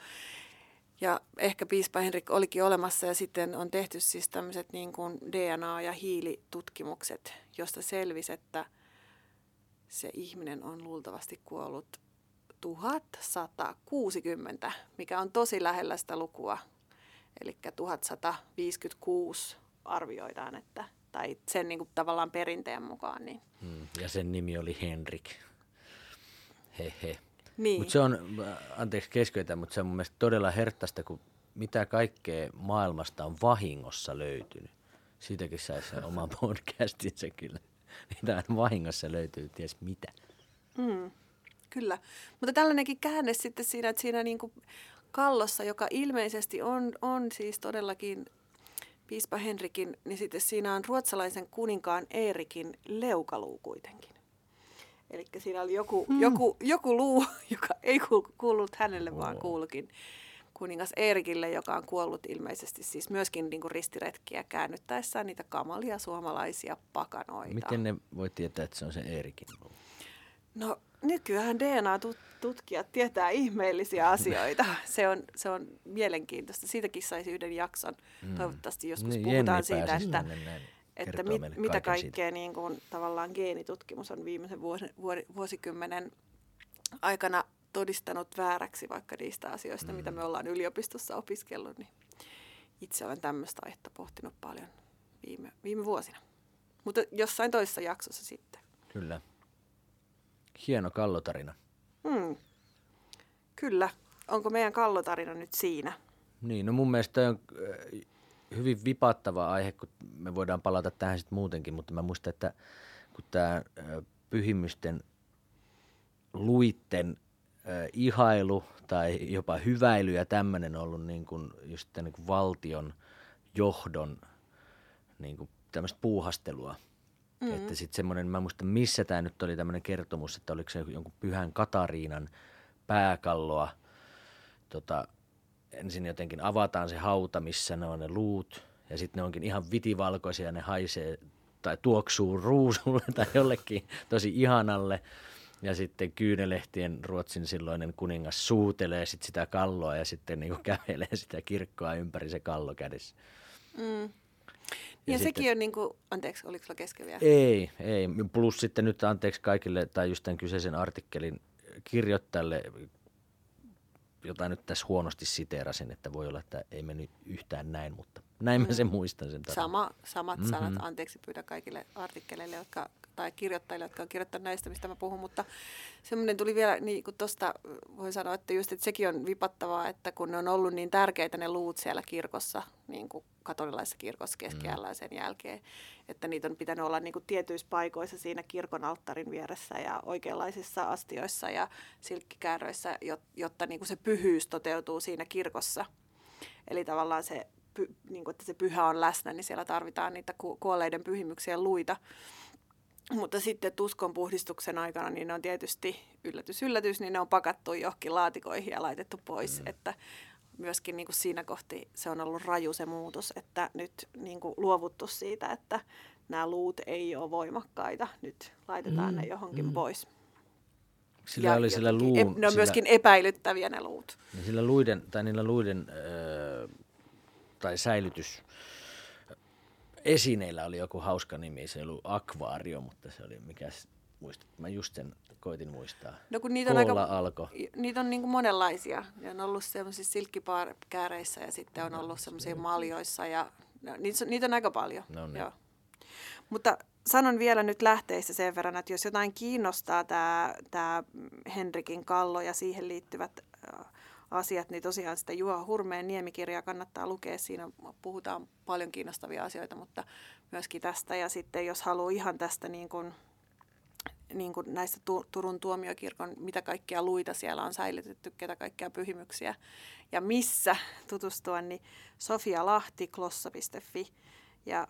Ja ehkä piispa Henrik olikin olemassa ja sitten on tehty siis tämmöiset niin kuin DNA- ja hiilitutkimukset, josta selvisi, että se ihminen on luultavasti kuollut 1160, mikä on tosi lähellä sitä lukua. Eli 1156 arvioidaan, että, tai sen niin kuin tavallaan perinteen mukaan. Niin. Hmm, ja sen nimi oli Henrik. Hehe. Niin. Mutta se on, anteeksi keskeytä, mutta se on mun mielestä todella herttaista, kun mitä kaikkea maailmasta on vahingossa löytynyt. Siitäkin saisi sen oman podcastinsa kyllä. Niitä on vahingossa löytyy ties mitä. Mm, kyllä. Mutta tällainenkin käänne sitten siinä, että siinä niin kuin kallossa, joka ilmeisesti on, on siis todellakin piispa Henrikin, niin sitten siinä on ruotsalaisen kuninkaan Eerikin leukaluu kuitenkin. Eli siinä oli joku, mm. joku, joku luu, joka ei kuullut hänelle, vaan kuulukin kuningas Eerikille, joka on kuollut ilmeisesti siis myöskin niin kuin ristiretkiä käännyttäessään niitä kamalia suomalaisia pakanoita. Miten ne voi tietää, että se on se Eerikin luu? No nykyään DNA-tutkijat tietää ihmeellisiä asioita. Se on, se on mielenkiintoista. Siitäkin saisi yhden jakson. Mm. Toivottavasti joskus niin, puhutaan siitä, että, että mit, mitä kaikkea niin kuin, tavallaan geenitutkimus on viimeisen vuosi, vuosikymmenen aikana todistanut vääräksi vaikka niistä asioista, mm. mitä me ollaan yliopistossa opiskellut, niin itse olen tämmöistä aihetta pohtinut paljon viime, viime vuosina. Mutta jossain toisessa jaksossa sitten. Kyllä. Hieno kallotarina. Hmm. Kyllä. Onko meidän kallotarina nyt siinä? Niin, no mun mielestä on hyvin vipattava aihe, kun me voidaan palata tähän sitten muutenkin, mutta mä muistan, että kun tämä pyhimysten luitten äh, ihailu tai jopa hyväily ja tämmöinen on ollut niin kuin just niin kuin valtion johdon niin kuin tämmöistä puuhastelua. Mm-hmm. Että sitten semmoinen, mä muistan missä tämä nyt oli tämmöinen kertomus, että oliko se jonkun pyhän Katariinan pääkalloa tota, ensin jotenkin avataan se hauta, missä ne on ne luut, ja sitten ne onkin ihan vitivalkoisia, ne haisee tai tuoksuu ruusulle tai jollekin tosi ihanalle. Ja sitten Kyynelehtien Ruotsin silloinen kuningas suutelee sit sitä kalloa ja sitten niinku kävelee sitä kirkkoa ympäri se kallo kädessä. Mm. Ja, ja sitten, sekin on niin kuin, anteeksi, oliko sulla kesken vielä? Ei, ei. Plus sitten nyt anteeksi kaikille tai just tämän kyseisen artikkelin kirjoittajalle jota nyt tässä huonosti siteerasin, että voi olla, että ei mennyt yhtään näin, mutta Näin mä sen muistan sen. Sama, samat mm-hmm. sanat, anteeksi pyydän kaikille artikkeleille jotka, tai kirjoittajille, jotka on kirjoittanut näistä, mistä mä puhun, mutta semmoinen tuli vielä, niin kuin tuosta voi sanoa, että just, että sekin on vipattavaa, että kun ne on ollut niin tärkeitä ne luut siellä kirkossa, niin kuin katolilaisessa kirkossa keskiajalla ja sen jälkeen, että niitä on pitänyt olla niin kuin tietyissä paikoissa siinä kirkon alttarin vieressä ja oikeanlaisissa astioissa ja silkkikääröissä, jot- jotta niin kuin se pyhyys toteutuu siinä kirkossa. Eli tavallaan se, niin kuin, että se pyhä on läsnä, niin siellä tarvitaan niitä ku- kuolleiden pyhimyksiä luita. Mutta sitten tuskon puhdistuksen aikana, niin ne on tietysti yllätys, yllätys, niin ne on pakattu johonkin laatikoihin ja laitettu pois. Mm. Että myöskin niin kuin siinä kohti se on ollut raju se muutos, että nyt niin kuin luovuttu siitä, että nämä luut ei ole voimakkaita. Nyt laitetaan Mm, ne johonkin mm. pois. Sillä oli sillä luun, ep- ne on sillä, myöskin epäilyttäviä ne luut. niin sillä luiden, tai niillä luiden, öö, tai säilytys esineillä oli joku hauska nimi, se ei ollut akvaario, mutta se oli mikäs, muistat, mä just sen koitin muistaa. No kun niitä on Koolla aika, alkoi. niitä on niin kuin monenlaisia. Ne on ollut semmoisissa silkkikääreissä ja sitten on ollut semmoisia maljoissa ja no, niitä, on- niitä on aika paljon. No niin. Joo. Mutta sanon vielä nyt lähteistä sen verran, että jos jotain kiinnostaa tämä, tämä Henrikin kallo ja siihen liittyvät äh, asiat, niin tosiaan sitä Juha Hurmeen niemikirjaa kannattaa lukea. Siinä puhutaan paljon kiinnostavia asioita, mutta myöskin tästä. Ja sitten jos haluaa ihan tästä niin kuin, niin kuin näistä Tu- Turun tuomiokirkon, mitä kaikkia luita siellä on säilytetty, ketä kaikkia pyhimyksiä ja missä tutustua, niin Sofia Lahti, klossa.fi ja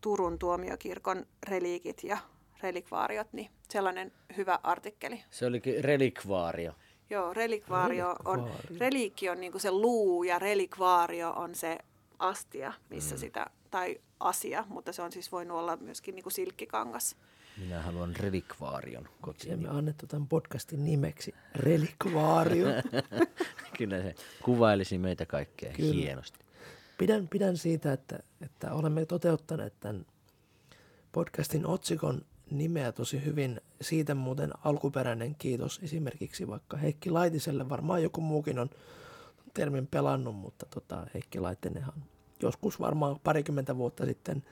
Turun tuomiokirkon reliikit ja relikvaariot, niin sellainen hyvä artikkeli. Se olikin relikvaario. Joo, relikvaario on, reliikki on niinku se luu ja relikvaario on se astia, missä mm. sitä, tai asia, mutta se on siis voinut olla myöskin niinku silkkikangas. Minä haluan relikvaarion kotiin. Emme annettu tämän podcastin nimeksi Relikvaario. Kyllä se kuvailisi meitä kaikkea Kyllä. hienosti. Pidän, pidän siitä, että, että olemme toteuttaneet tämän podcastin otsikon nimeä tosi hyvin. Siitä muuten alkuperäinen kiitos esimerkiksi vaikka Heikki Laitiselle. Varmaan joku muukin on termin pelannut, mutta tota, Heikki Laitinenhan joskus varmaan parikymmentä vuotta sitten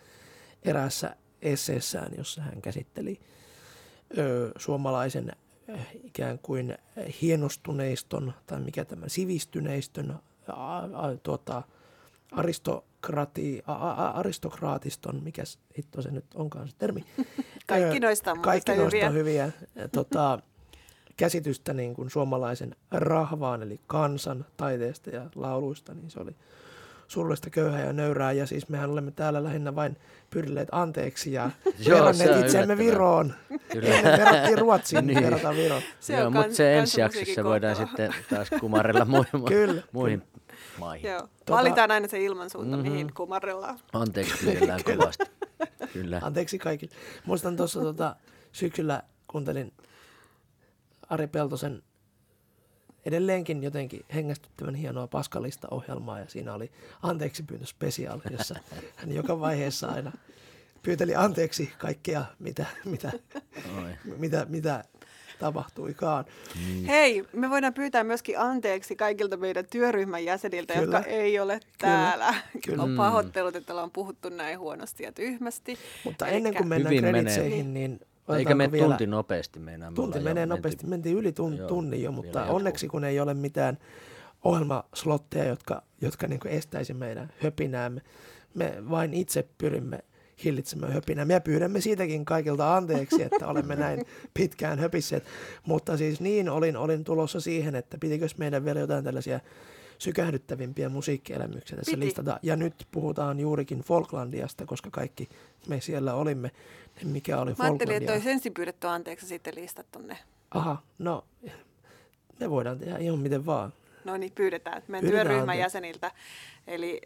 eräässä esseessään, jossa hän käsitteli ö, suomalaisen äh, ikään kuin hienostuneiston tai mikä tämä sivistyneistön a, a, tuota, aristokrati, a, a, aristokraatiston, mikä hitto se nyt onkaan se termi. Kaikki noista on Kaikki noista hyviä. on hyviä. Tota, käsitystä niin kuin suomalaisen rahvaan, eli kansan, taiteesta ja lauluista, niin se oli surullista, köyhää ja nöyrää. Ja siis mehän olemme täällä lähinnä vain pyydilleet anteeksi ja Joo, verranneet itseämme. Viroon. Kyllä. Eilen verrattiin Ruotsiin, Niin. verrataan Viroon. Se Joo, mutta se ensi jaksossa voidaan sitten taas kumarrella muihin, Kyllä, muihin maihin. Joo. Tota- Valitaan aina se ilmansuunta, Mhm. mm-hmm. mihin kumarrellaan. Anteeksi pyydellään kovasti. Kyllä. Anteeksi kaikille. Muistan tuossa tota, syksyllä kuuntelin Ari Peltosen edelleenkin jotenkin hengästyttävän hienoa paskalista ohjelmaa ja siinä oli anteeksi pyyntö special, jossa hän joka vaiheessa aina pyyteli anteeksi kaikkea, mitä, mitä, Oi. mitä, mitä tapahtuikaan. Hei, me voidaan pyytää myöskin anteeksi kaikilta meidän työryhmän jäseniltä, Kyllä. jotka ei ole Kyllä. täällä. Kyllä. On pahoittelut, että ollaan puhuttu näin huonosti ja tyhmästi. Mutta Elikkä- ennen kuin mennään kreditseihin, niin Eikä mene vielä... tunti nopeasti meinaa. me Tunti menee nopeasti. Mentiin yli tun, Joo, tunnin jo, mutta onneksi kun ei ole mitään ohjelmaslotteja, jotka, jotka niin estäisi meidän höpinäämme. Me vain itse pyrimme hillitsemään höpinää. Me pyydämme siitäkin kaikilta anteeksi, että olemme näin pitkään höpisseet. Mutta siis niin olin, olin tulossa siihen, että pitikös meidän vielä jotain tällaisia sykähdyttävimpiä musiikkielämyksiä tässä Piti. listata. Ja nyt puhutaan juurikin Folklandiasta, koska kaikki me siellä olimme. Niin Mikä oli Mä ajattelin, että olisi ensin pyydetty anteeksi sitten listattu ne. Aha, no me voidaan tehdä ihan miten vaan. No niin, pyydetään meidän Pyydetään työryhmän anteeksi. jäseniltä. Eli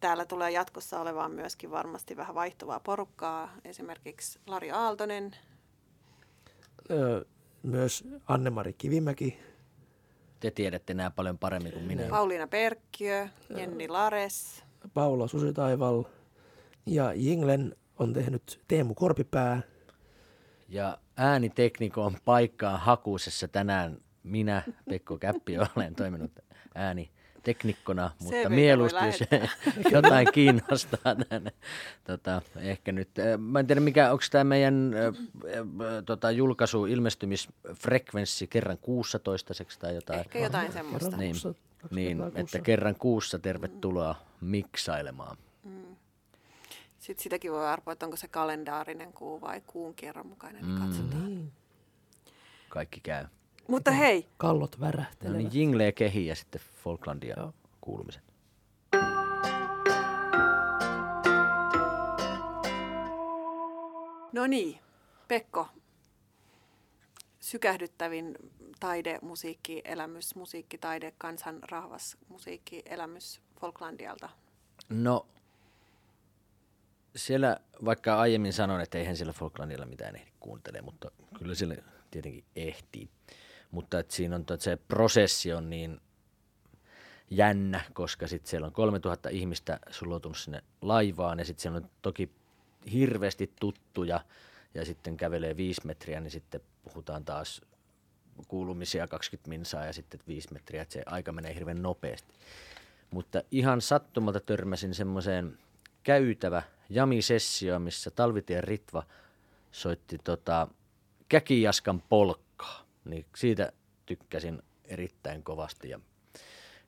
täällä tulee jatkossa olevaan myöskin varmasti vähän vaihtuvaa porukkaa. Esimerkiksi Lari Aaltonen, Öö, myös Anne-Mari Kivimäki, Te tiedätte nämä paljon paremmin kuin minä. Pauliina Perkkiö, Jenni Lares, Paula Susitaival ja Jinglen on tehnyt Teemu Korpipää. Ja ääniteknikon paikkaan hakuisessa tänään minä, Pekko Käppi, olen toiminut ääni teknikkona, CV mutta voi mieluusti jos jotain kiinnostaa tänne. Tota, ehkä nyt, äh, mä en tiedä mikä, onko tämä meidän äh, äh, tota, julkaisu ilmestymisfrekvenssi kerran kuussa toistaiseksi tai jotain. Ehkä jotain semmoista. Kerran Niin, kuussa, kaksi Niin, kertaa että kuussa. kerran kuussa tervetuloa miksailemaan. Sitten sitäkin voi arpoa, että onko se kalendaarinen kuu vai kuun kerran mukainen, niin Mm. katsotaan. Niin, Kaikki käy. Mutta hei, kallot No värähtelevät. niin, jinglee kehi ja sitten Falklandia Joo. kuulumiset. no niin, Pekko, sykähdyttävin taide, musiikki, elämys, musiikki, taide, kansan, rahvas, musiikki, elämys Falklandialta. No, siellä, vaikka aiemmin sanoin, että eihän siellä Falklandilla mitään ehdi kuuntele, mutta kyllä siellä tietenkin ehtii. Mutta että siinä on, että se prosessi on niin jännä, koska sitten siellä on 3000 ihmistä sulautunut sinne laivaan ja sitten siellä on toki hirveästi tuttuja ja sitten kävelee viisi metriä, niin sitten puhutaan taas kuulumisia 20 minsaa ja sitten viisi metriä, että se aika menee hirveän nopeasti. Mutta ihan sattumalta törmäsin semmoiseen käytävä jamisessio, missä Talvitien Ritva soitti tota Käkijaskan polkkaa. Niin siitä tykkäsin erittäin kovasti ja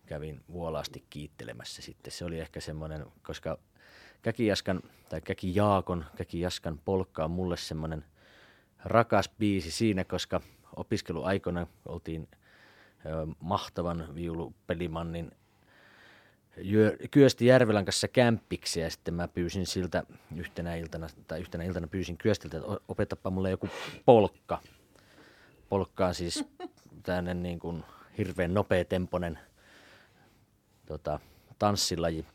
kävin vuolaasti kiittelemässä sitten. Se oli ehkä semmoinen, koska Käkijaskan tai Käkijaakon, Käkijaskan polkka on mulle semmoinen rakas biisi siinä, koska opiskeluaikoina oltiin mahtavan viulupelimannin Kyösti Järvelän kanssa kämppiksi ja sitten mä pyysin siltä yhtenä iltana, tai yhtenä iltana pyysin Kyöstiltä, että o- opetapa mulle joku polkka. Polkka on siis tämmöinen niin kuin hirveän nopeatempoinen tota, tanssilaji,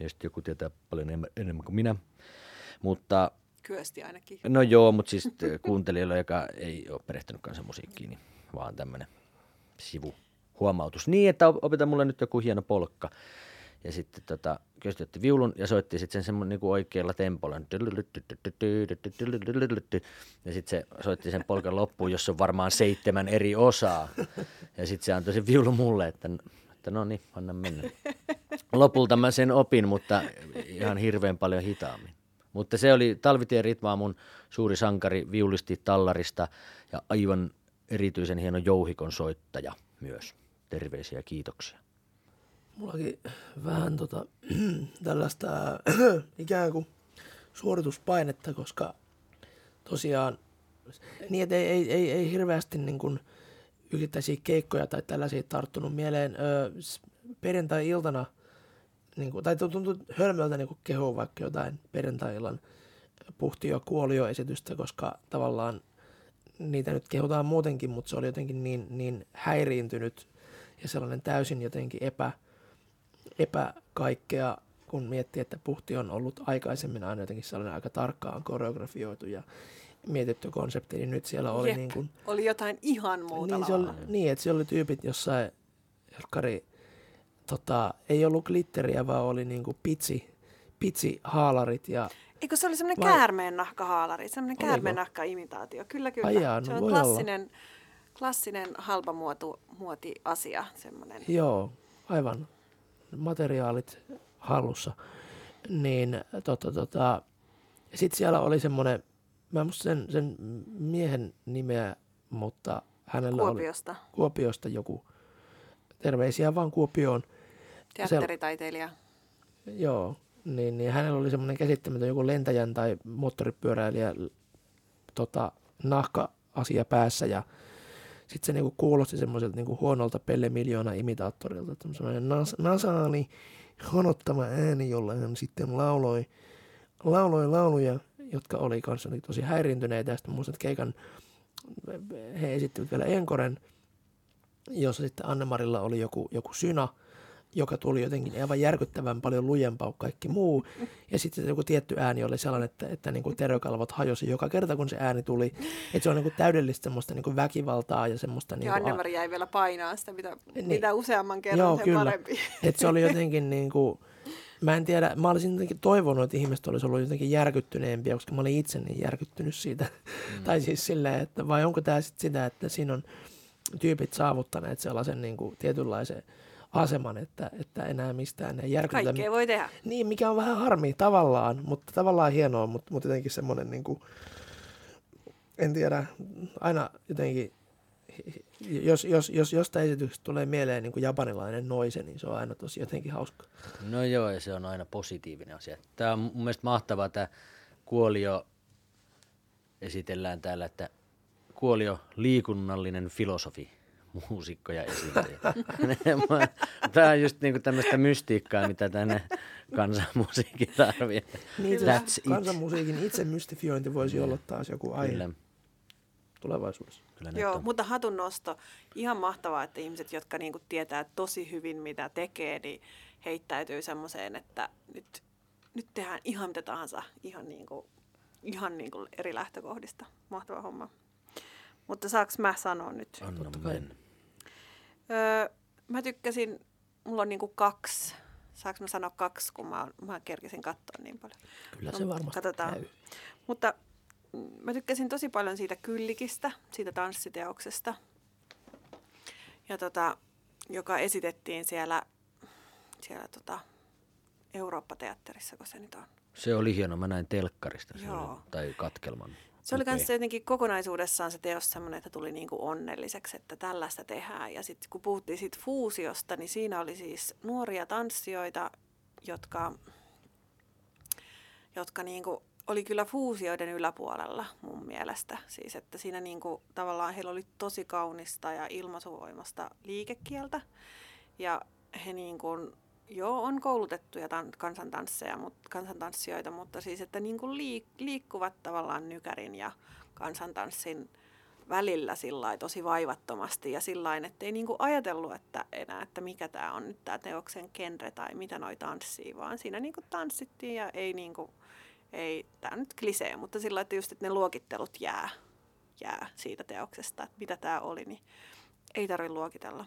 josta joku tietää paljon enemmän, enemmän kuin minä. Mutta Kyösti ainakin. No joo, mutta siis t- kuuntelijoilla, joka ei ole perehtynyt kansanmusiikkiin, niin vaan tämmöinen sivu huomautus. Niin, että op- opeta mulle nyt joku hieno polkka. Ja sitten tota, Kyösti otti viulun ja soitti sitten sen semmoinen niin oikealla tempolla. Ja sitten se soitti sen polkan loppuun, jossa on varmaan seitsemän eri osaa. Ja sitten se antoi sen viulun mulle, että, että no niin, anna mennä. Lopulta mä sen opin, mutta ihan hirveän paljon hitaammin. Mutta se oli Talvitien Ritva mun suuri sankari, viulisti tallarista ja aivan erityisen hieno jouhikon soittaja myös. Terveisiä kiitoksia. Mullakin vähän tota, tällaista ikään kuin suorituspainetta, koska tosiaan niin, että ei, ei, ei, ei hirveästi niin kuin yksittäisiä keikkoja tai tällaisia tarttunut mieleen. Öö, perjantai-iltana, niin kuin, tai tuntui hölmöltä niin kehua vaikka jotain perjantai-illan puhtio kuolio esitystä, koska tavallaan niitä nyt kehutaan muutenkin, mutta se oli jotenkin niin, niin häiriintynyt ja sellainen täysin jotenkin epä, epäkaikkea, kun miettii, että puhti on ollut aikaisemmin aina jotenkin sellainen aika tarkkaan koreografioitu ja mietitty konsepti, niin nyt siellä oli Jep. niin kuin, Oli jotain ihan muuta niin, se oli, niin, että siellä oli tyypit jossain, Helkkari, tota, ei ollut glitteriä, vaan oli niin kuin pitsi, pitsihaalarit ja Eikö se oli semmoinen Vai- käärmeen nahkahaalari, semmoinen käärmeen nahka-imitaatio. Kyllä, kyllä. Ai jaa, no se on voi olla. klassinen, klassinen halpa muotu, muoti-asia. Semmoinen. Joo, aivan. Materiaalit hallussa. Niin tota, tota, sitten siellä oli semmoinen, mä en muista sen, sen miehen nimeä, mutta hänellä oli Kuopiosta, Kuopiosta joku, terveisiä vaan Kuopioon. teatteritaiteilija. Joo, niin, niin hänellä oli semmoinen käsittämätön joku lentäjän tai moottoripyöräilijä tota, nahka-asia päässä ja sitten se niinku kuulosti semmoiselta niinku huonolta Pelle Miljoona imitaattorilta, että semmoinen nas, nasaani, honottava ääni, jolla hän sitten lauloi, lauloi lauluja, jotka oli kanssa tosi häiriintyneitä. Ja sitten muistan, että keikan he esittivät vielä Enkoren, jossa sitten Annemarilla oli joku, joku syna, joka tuli jotenkin aivan järkyttävän paljon lujempaa kuin kaikki muu. Ja sitten joku tietty ääni oli sellainen, että, että niin kuin terökalvot hajosi joka kerta, kun se ääni tuli. Että se on niin kuin täydellistä semmoista niin kuin väkivaltaa ja semmoista... Niin Ja kuin, Anne-Mari jäi vielä painaa sitä, mitä, Niin. mitä useamman kerran Joo, sen kyllä. parempi. että se oli jotenkin niin kuin, mä en tiedä, mä olisin jotenkin toivonut, että ihmiset olisi ollut jotenkin järkyttyneempiä, koska mä olin itse niin järkyttynyt siitä. Mm. tai siis silleen, että vai onko tämä sitten sitä, että siinä on tyypit saavuttaneet sellaisen niin kuin tietynlaisen aseman, että, että enää mistään ei järkytä. Kaikkea voi tehdä. Niin, mikä on vähän harmi tavallaan, mutta tavallaan hienoa, mutta, mutta jotenkin semmoinen, niin kuin, en tiedä, aina jotenkin, jos, jos, jos jostain esityksestä tulee mieleen niin kuin japanilainen noise, niin se on aina tosi jotenkin hauska. No joo, ja se on aina positiivinen asia. Tämä on mun mielestä mahtavaa, tämä Kuolio esitellään täällä, että Kuolio liikunnallinen filosofi muusikko ja esiintyjä. Tämä on just niinku tämmöistä mystiikkaa, mitä tänne kansanmusiikki tarvitsee. Niin, That's kansanmusiikin itse mystifiointi voisi olla taas joku aihe Kyllä. tulevaisuudessa. Kyllä Joo, on. mutta hatun nosto. Ihan mahtavaa, että ihmiset, jotka niinku tietää tosi hyvin, mitä tekee, niin heittäytyy semmoiseen, että nyt, nyt tehdään ihan mitä tahansa, ihan, niinku, ihan niinku eri lähtökohdista. Mahtava homma. Mutta saaks mä sanoa nyt? Anna mennä. Öö, mä tykkäsin, mulla on niinku kaksi, saanko mä sanoa kaksi, kun mä, mä kerkesin katsoa niin paljon. Kyllä se varmasti Katsotaan. käy. Mutta mä tykkäsin tosi paljon siitä kyllikistä, siitä tanssiteoksesta, ja tota, joka esitettiin siellä, siellä tota, Eurooppa-teatterissa, kun se nyt on. Se oli hieno, mä näin telkkarista se oli, tai katkelman. Se oli myös jotenkin kokonaisuudessaan se teos semmoinen, että tuli niin kuin onnelliseksi, että tällaista tehdään. Ja sitten kun puhuttiin siitä fuusiosta, niin siinä oli siis nuoria tanssijoita, jotka, jotka niin kuin oli kyllä fuusioiden yläpuolella mun mielestä. Siis että siinä niin kuin, tavallaan heillä oli tosi kaunista ja ilmaisuvoimasta liikekieltä. Ja he niin kuin joo, on koulutettuja tan- kansantansseja, mut, kansantanssijoita, mutta siis, että niin kuin liik- liikkuvat tavallaan nykärin ja kansantanssin välillä sillä tosi vaivattomasti ja sillä että ei niin kuin ajatellut että enää, että mikä tämä on nyt tämä teoksen genre tai mitä noi tanssii, vaan siinä niin kuin tanssittiin ja ei niin kuin, ei, tämä nyt klisee, mutta sillä että just, että ne luokittelut jää, jää siitä teoksesta, että mitä tämä oli, niin ei tarvitse luokitella.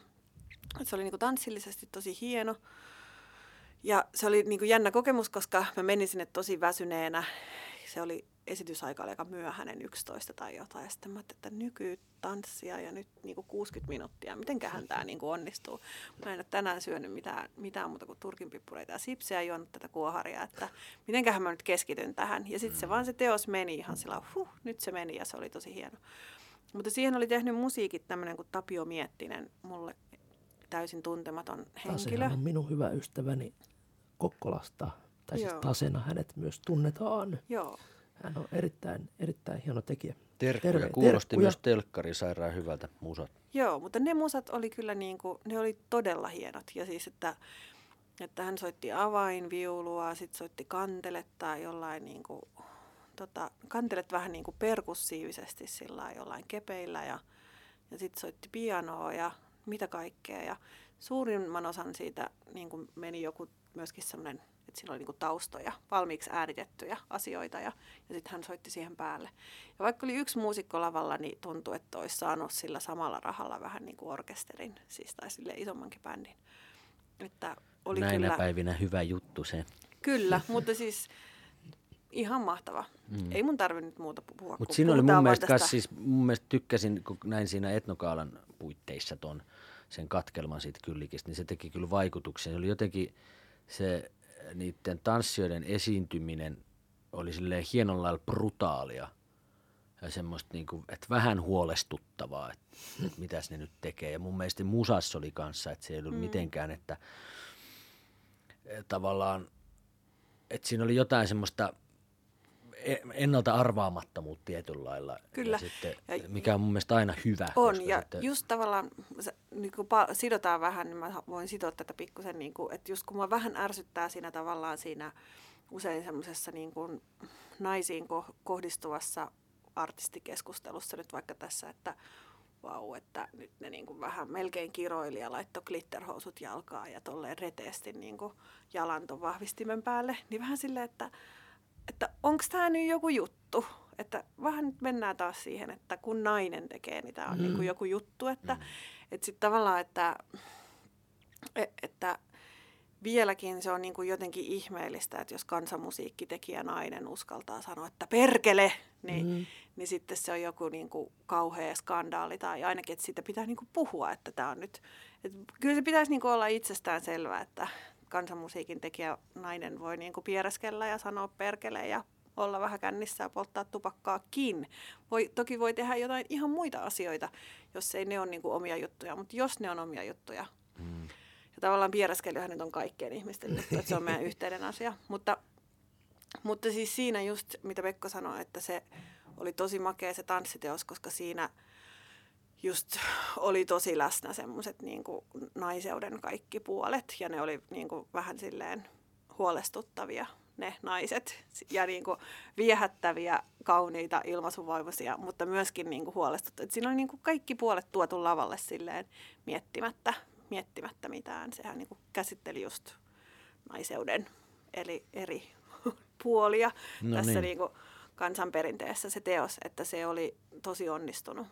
Se oli niin kuin tanssillisesti tosi hieno. Ja se oli niin kuin jännä kokemus, koska mä menin sinne tosi väsyneenä. Se oli esitysaika oli aika myöhäinen, 11 tai jotain. Ja sitten mä että nykytanssia ja nyt niin kuin 60 minuuttia. Mitenköhän tämä niin kuin onnistuu? Mä en ole tänään syönyt mitään, mitään muuta kuin turkinpippureita ja sipsiä ja juonut tätä kuoharia. Että mitenköhän mä nyt keskityn tähän. Ja sitten se vaan se teos meni ihan sillä huh, nyt se meni ja se oli tosi hieno. Mutta siihen oli tehnyt musiikit tämmöinen kuin Tapio Miettinen, mulle täysin tuntematon henkilö. Tasehan on minun hyvä ystäväni Kokkolasta, tai siis Joo. Tasena hänet myös tunnetaan. Joo. Hän on erittäin, erittäin hieno tekijä. Terkkuja. Terve, Kuulosti terkkuja. myös telkkari sairaan hyvältä musat. Joo, mutta ne musat oli kyllä niin kuin, ne oli todella hienot. Ja siis, että, että hän soitti avainviulua, sitten soitti kanteletta jollain niin kuin, tota, kantelet vähän niin kuin perkussiivisesti sillä jollain kepeillä ja, ja sitten soitti pianoa ja mitä kaikkea. Ja suurimman osan siitä niin kuin meni joku myöskin semmoinen, että siinä oli niin taustoja, valmiiksi äänitettyjä asioita ja, ja sitten hän soitti siihen päälle. Ja vaikka oli yksi muusikko lavalla, niin tuntui, että olisi saanut sillä samalla rahalla vähän niin kuin orkesterin, siis tai sille isommankin bändin. Että oli Näinä kyllä, päivinä hyvä juttu se. Kyllä, mutta siis ihan mahtava. Mm. Ei mun tarvi nyt muuta puhua. Mutta siinä oli mun mielestä, tästä... siis, mun mielestä tykkäsin, kun näin siinä etnokaalan puitteissa ton, sen katkelman siitä kyllikistä, niin se teki kyllä vaikutuksen. Se oli jotenkin se niiden tanssijoiden esiintyminen oli silleen hienon lailla brutaalia ja semmoista niin kuin, että vähän huolestuttavaa, että, että mitäs ne nyt tekee. Ja mun mielestä musassa oli kanssa, että se ei ollut mm. mitenkään, että tavallaan, että siinä oli jotain semmoista – ennalta arvaamattomuutta tietyllä lailla. Kyllä. Ja sitten, mikä on mun mielestä aina hyvä. On, ja sitten... just tavallaan niin kun sidotaan vähän, niin mä voin sitoa tätä pikkusen, niin kuin, että just kun mä vähän ärsyttää siinä tavallaan siinä usein semmoisessa niin kuin naisiin kohdistuvassa artistikeskustelussa nyt vaikka tässä, että vau, että nyt ne niin kuin vähän melkein kiroili ja laittoi glitterhousut jalkaan ja tolleen reteesti niin kuin jalan ton vahvistimen päälle, niin vähän silleen, että että onko tämä nyt joku juttu. Että vähän nyt mennään taas siihen, että kun nainen tekee, niin tämä on mm. niin kuin joku juttu. Että mm. et sitten tavallaan, että, e, että vieläkin se on niin kuin jotenkin ihmeellistä, että jos kansanmusiikkitekijä nainen uskaltaa sanoa, että perkele, niin, mm. niin sitten se on joku niin kuin kauhea skandaali tai ainakin, että siitä pitää niin kuin puhua, että tämä on nyt, että kyllä se pitäisi niin kuin olla itsestään selvää, että kansanmusiikin tekijä nainen voi niin kuin piereskellä ja sanoa perkele ja olla vähän kännissä ja polttaa tupakkaakin. Voi, toki voi tehdä jotain ihan muita asioita, jos ei ne ole niin kuin omia juttuja, mutta jos ne on omia juttuja, mm. ja tavallaan piereskelyhän nyt on kaikkien ihmisten juttu, että se on meidän yhteinen asia, mutta, mutta siis siinä just, mitä Pekko sanoi, että se oli tosi makea se tanssiteos, koska siinä just oli tosi läsnä semmoiset niin naiseuden kaikki puolet ja ne oli niin kuin vähän silleen huolestuttavia ne naiset ja niin kuin viehättäviä, kauniita, ilmaisuvoimaisia, mutta myöskin niin kuin huolestuttavia. Siinä oli niin kuin kaikki puolet tuotu lavalle silleen miettimättä, miettimättä mitään. Sehän niin kuin käsitteli just naiseuden eli eri puolia no tässä niin. Niin kuin kansanperinteessä se teos, että se oli tosi onnistunut.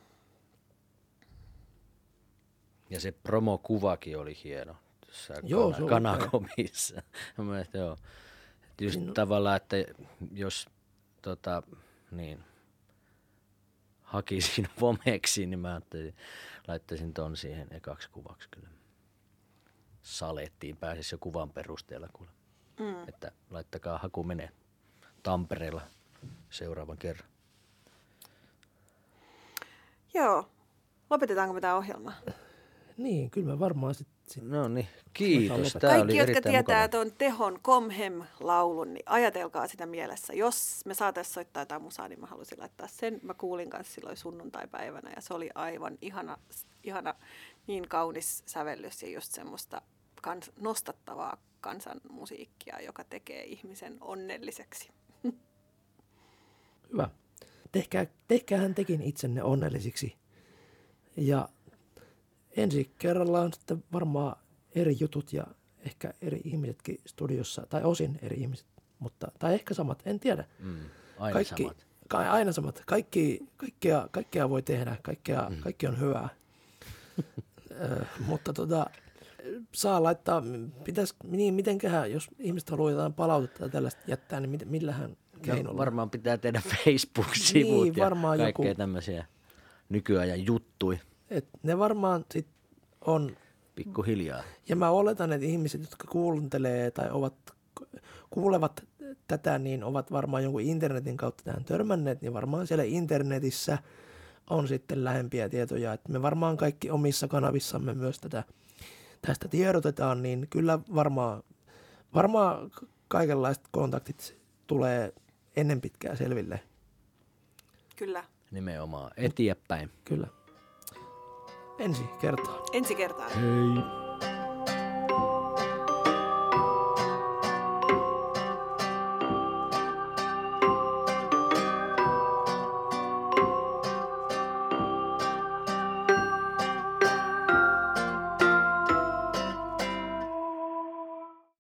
Ja se promokuvakin oli hieno. Joo, kana- kanakomissa. Mielestäni, joo. Just no. tavallaan, että jos tota, niin, hakisin vomeksi, niin mä laittaisin ton siihen ekaksi kuvaksi kyllä. Salettiin, pääsisi jo kuvan perusteella kuule. Mm. Että laittakaa haku menee Tampereella seuraavan kerran. Joo. Lopetetaanko me tämä ohjelma? Niin, kyllä me varmaan sitten Sit no niin, kiitos. Tämä Kaikki, jotka tietää tuon Tehon Comhem-laulun, niin ajatelkaa sitä mielessä. Jos me saataisiin soittaa jotain musaa, niin mä haluaisin laittaa sen. Mä kuulin kanssa silloin sunnuntai-päivänä ja se oli aivan ihana, ihana niin kaunis sävellys ja just semmoista kans, nostattavaa kansanmusiikkia, joka tekee ihmisen onnelliseksi. Hyvä. Tehkää, tehkäähän tekin itsenne onnellisiksi. Ja ensi kerralla on sitten varmaan eri jutut ja ehkä eri ihmisetkin studiossa, tai osin eri ihmiset, mutta, tai ehkä samat, en tiedä. Mm, aina Kaikki, samat. Ka, aina samat. Kaikki, kaikkea, kaikkea voi tehdä, kaikkea, mm. kaikki on hyvää. Ö, mutta tota, saa laittaa, pitäisi, niin mitenköhän, jos ihmiset haluaa jotain palautetta tai tällaista jättää, niin millähän keinolla? No, varmaan pitää tehdä Facebook-sivut niin, varmaan ja kaikkea joku... tämmöisiä nykyajan juttui. Et ne varmaan sit on... Pikkuhiljaa. Ja mä oletan, että ihmiset, jotka kuuntelee tai ovat, kuulevat tätä, niin ovat varmaan jonkun internetin kautta tähän törmänneet, niin varmaan siellä internetissä on sitten lähempiä tietoja. Että me varmaan kaikki omissa kanavissamme myös tätä, tästä tiedotetaan, niin kyllä varmaan, varmaan kaikenlaiset kontaktit tulee ennen pitkää selville. Kyllä. Nimenomaan eteenpäin. Kyllä ensi kertaan. Ensi kertaan. Hei.